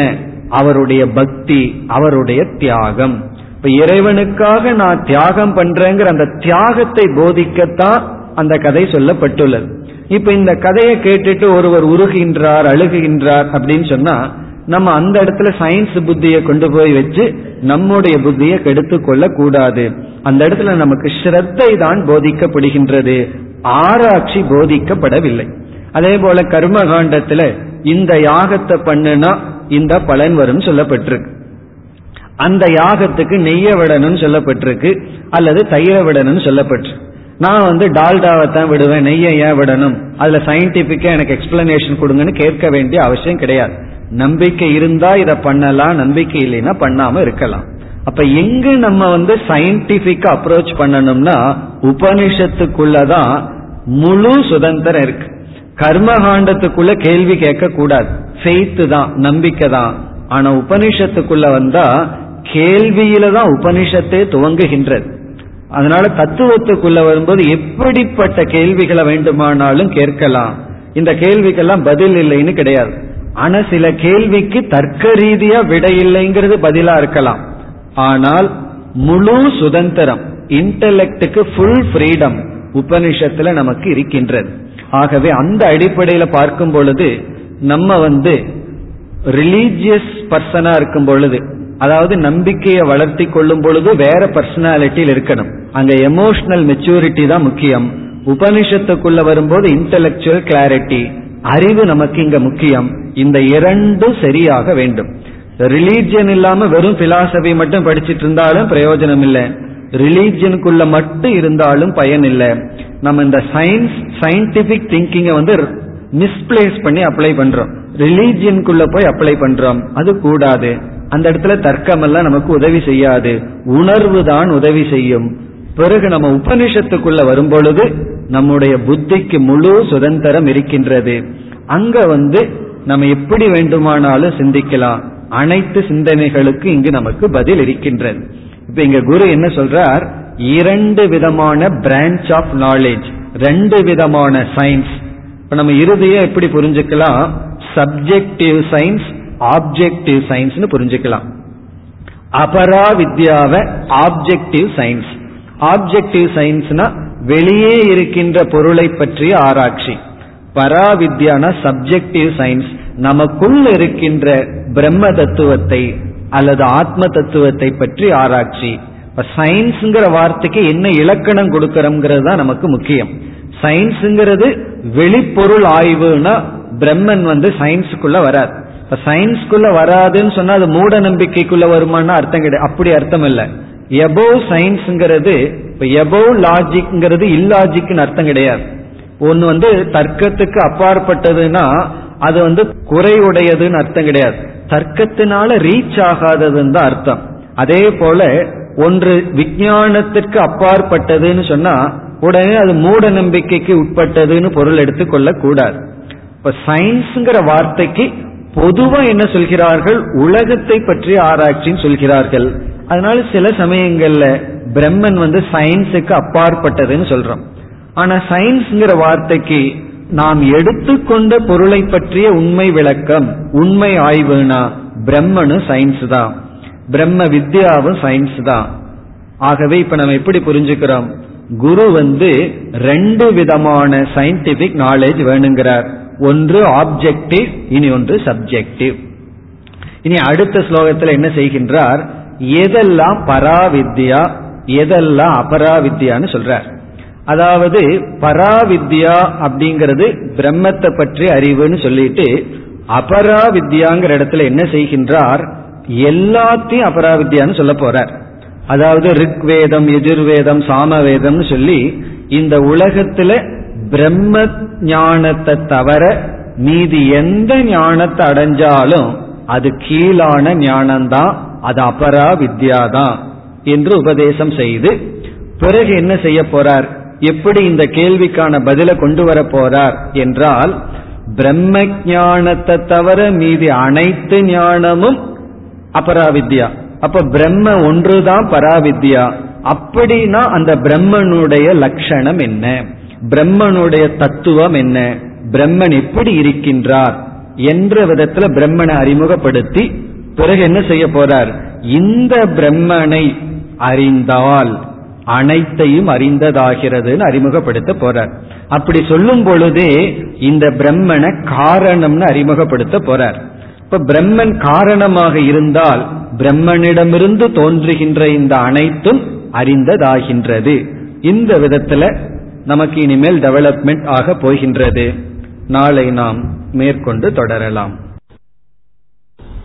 அவருடைய பக்தி அவருடைய தியாகம். இப்ப இறைவனுக்காக நான் தியாகம் பண்றேங்கிற அந்த தியாகத்தை போதிக்கத்தான் அந்த கதை சொல்லப்பட்டுள்ளது. இப்ப இந்த கதையை கேட்டுட்டு ஒருவர் உருகின்றார் அழுகுகின்றார் அப்படின்னு சொன்னா நம்ம அந்த இடத்துல சயின்ஸ் புத்தியை கொண்டு போய் வச்சு நம்முடைய புத்தியை கெடுத்து கொள்ள கூடாது அந்த இடத்துல நமக்கு ஸ்ரத்தை தான் போதிக்கப்படுகின்றது. ஆராய்ச்சி போதிக்கப்படவில்லை. அதே போல கர்மகாண்டத்துல இந்த யாகத்தை பண்ணுனா இந்த பலன் வரும் சொல்லப்பட்டிருக்கு. அந்த யாகத்துக்கு நெய்ய விடணும்னு சொல்லப்பட்டிருக்கு அல்லது தயிர விடணும்னு சொல்லப்பட்டிருக்கு. நான் வந்து டால்டாவை தான் விடுவேன் நெய்யை ஏன் விடணும்? அதுல சயின்டிபிக்கா எனக்கு எக்ஸ்பிளனேஷன் கொடுங்கன்னு கேட்க வேண்டிய அவசியம் கிடையாது. நம்பிக்கை இருந்தா இதை பண்ணலாம் நம்பிக்கை இல்லைன்னா பண்ணாம இருக்கலாம். அப்ப எங்கு நம்ம வந்து சயின்டிபிக் அப்ரோச் பண்ணணும்னா உபனிஷத்துக்குள்ளதான் முழு சுதந்திரம் இருக்கு. கர்மகாண்டத்துக்குள்ள கேள்வி கேட்க கூடாது ஃபெய்த்து தான் நம்பிக்கை தான். ஆனா உபனிஷத்துக்குள்ள வந்தா கேள்வியில தான் உபனிஷத்தே துவங்குகின்றது. அதனால தத்துவத்துக்குள்ள வரும்போது எப்படிப்பட்ட கேள்விகளை வேண்டுமானாலும் கேட்கலாம். இந்த கேள்விக்கெல்லாம் பதில் இல்லைன்னு கிடையாது. ஆனா சில கேள்விக்கு தர்க்க ரீதியா விடையில்லைங்கிறது பதிலா இருக்கலாம். ஆனால் முழு சுதந்திரம் இன்டலெக்டுக்கு ஃபுல் ஃப்ரீடம் உபனிஷத்துல நமக்கு இருக்கின்றது. ஆகவே அந்த அடிப்படையில பார்க்கும் பொழுது நம்ம வந்து ரிலீஜியஸ் பர்சனா இருக்கும் பொழுது அதாவது நம்பிக்கையை வளர்த்தி கொள்ளும் பொழுது வேற பர்சனாலிட்டியில் இருக்கணும். அங்க எமோஷனல் மெச்சூரிட்டி தான் முக்கியம். உபனிஷத்துக்குள்ள வரும்போது இன்டலெக்சுவல் கிளாரிட்டி அறிவு நமக்கு இங்க முக்கியம். இந்த இரண்டும் சரியாக வேண்டும். ரிலீஜியன் இல்லாம வெறும் பிலாசபி மட்டும் படிச்சிட்டு இருந்தாலும் பிரயோஜனம் இல்லை ரிலீஜியனுக்குள்ள மட்டும் இருந்தாலும் பயன் இல்லை நம்ம இந்த சயின்ஸ் சயின்டிபிக் திங்கிங்கை வந்து மிஸ்பிளேஸ் பண்ணி அப்ளை பண்றோம். ரிலீஜியனுக்குள்ள போய் அப்ளை பண்றோம். அது கூடாது. அந்த இடத்துல தர்க்கம் எல்லாம் நமக்கு உதவி செய்யாது. உணர்வு தான் உதவி செய்யும். பிறகு நம்ம உபனிஷத்துக்குள்ள வரும்பொழுது நம்முடைய புத்திக்கு முழு சுதந்திரம் இருக்கின்றது. அங்க வந்து நம்ம எப்படி வேண்டுமானாலும் சிந்திக்கலாம். அனைத்து சிந்தனைகளுக்கு இங்கு நமக்கு பதில் இருக்கின்றது. இப்ப இங்க குரு என்ன சொல்றார்? இரண்டு விதமான பிரான்ச் ஆஃப் நாலேஜ் ரெண்டு விதமான சயின்ஸ் இப்ப நம்ம இறுதியை எப்படி புரிஞ்சுக்கலாம்? சப்ஜெக்டிவ் சயின்ஸ் ஆப்ஜெக்டிவ் சயின்ஸ்னு புரிஞ்சுக்கலாம். அபரா வித்யாவை ஆப்ஜெக்டிவ் சயின்ஸ் ஆப்ஜெக்டிவ் சயின்ஸ்னா வெளியே இருக்கின்ற பொருளை பற்றிய ஆராய்ச்சி. பராவித்யானா சப்ஜெக்டிவ் சயின்ஸ் நமக்குள் இருக்கின்ற பிரம்ம தத்துவத்தை அல்லது ஆத்ம தத்துவத்தை பற்றி ஆராய்ச்சி. இப்ப சயின்ஸுங்கிற வார்த்தைக்கு என்ன இலக்கணம் கொடுக்கறோம்ங்கிறது தான் நமக்கு முக்கியம். சயின்ஸுங்கிறது வெளிப்பொருள் ஆய்வுனா பிரம்மன் வந்து சயின்ஸுக்குள்ள வராது இப்ப சயின்ஸ்குள்ள வராதுன்னு சொன்னா அது மூட நம்பிக்கைக்குள்ள வருமானா அர்த்தம் கிடையாது. அப்படி அர்த்தம் இல்லை எபோவ் சயின்ஸ்ங்கிறது இப்ப எபோவ் லாஜிக்ங்கிறது இல்லாஜிக்னு அர்த்தம் கிடையாது. ஒன்னு வந்து தர்க்கத்துக்கு அப்பாற்பட்டதுன்னா அது வந்து குறையுடையதுன்னு அர்த்தம் கிடையாது. தர்க்கத்தினால ரீச் ஆகாததுன்னு தான் அர்த்தம். அதே போல ஒன்று விஜயானத்திற்கு அப்பாற்பட்டதுன்னு சொன்னா உடனே அது மூட நம்பிக்கைக்கு உட்பட்டதுன்னு பொருள் எடுத்துக்கொள்ள கூடாது இப்ப சயின்ஸ்ங்கிற வார்த்தைக்கு பொதுவா என்ன சொல்கிறார்கள்? உலகத்தை பற்றி ஆராய்ச்சின்னு சொல்கிறார்கள். அதனால சில சமயங்கள்ல பிரம்மன் வந்து சயின்ஸுக்கு அப்பாற்பட்டதுன்னு சொல்றோம். ஆனா சயின்ஸ்ங்கிற வார்த்தைக்கு நாம் எடுத்துக்கொண்ட பொருளை பற்றிய உண்மை விளக்கம் உண்மை ஆய்வுனா பிரம்மனும் சயின்ஸ் தான் பிரம்ம வித்யாவும் சயின்ஸ் தான் ஆகவே இப்ப நம்ம எப்படி புரிஞ்சுக்கிறோம்? குரு வந்து ரெண்டு விதமான சயின்டிபிக் நாலேஜ் வேணுங்கிறார். ஒன்று ஆப்ஜெக்டிவ் இனி ஒன்று சப்ஜெக்டிவ் இனி அடுத்த ஸ்லோகத்தில் என்ன செய்கின்றார்? எதெல்லாம் பராவித்யா எதெல்லாம் அபராவித்யான்னு சொல்றார். அதாவது பராவித்யா அப்படிங்கிறது பிரம்மத்தை பற்றி அறிவுன்னு சொல்லிட்டு அபராவித்யாங்கிற இடத்துல என்ன செய்கின்றார்? எல்லாத்தையும் அபராவித்யான்னு சொல்ல போறார். அதாவது ரிக்வேதம் எதிர்வேதம் சாமவேதம்னு சொல்லி இந்த உலகத்துல பிரம்ம ஞானத்தை தவிர மீதி எந்த ஞானத்தை அடைஞ்சாலும் அது கீழான ஞானம்தான் அது அபரா வித்யாதான் என்று உபதேசம் செய்து பிறகு என்ன செய்ய போறார்? எப்படி இந்த கேள்விக்கான பதில கொண்டு வர போறார் என்றால் பிரம்ம ஞானத்தை தவிர மீதி அனைத்து ஞானமும் அபராவித்யா. அப்ப பிரம்ம ஒன்றுதான் பராவித்யா. அப்படின்னா அந்த பிரம்மனுடைய லட்சணம் என்ன? பிரம்மனுடைய தத்துவம் என்ன? பிரம்மன் எப்படி இருக்கின்றார் என்ற விதத்துல பிரம்மனை அறிமுகப்படுத்தி பிறகு என்ன செய்ய போறார்? இந்த பிரம்மனை அறிந்தால் அனைத்தையும் அறிந்ததாகிறதுன்னு அறிமுகப்படுத்த போறார். அப்படி சொல்லும் பொழுதே இந்த பிரம்மனை காரணம்னு அறிமுகப்படுத்த போறார். இப்ப பிரம்மன் காரணமாக இருந்தால் பிரம்மனிடமிருந்து தோன்றுகின்ற இந்த அனைத்தும் அறிந்ததாகின்றது. இந்த விதத்துல நமக்கு இனிமேல் டெவலப்மெண்ட் ஆக போகின்றது. நாளை நாம் மேற்கொண்டு தொடரலாம்.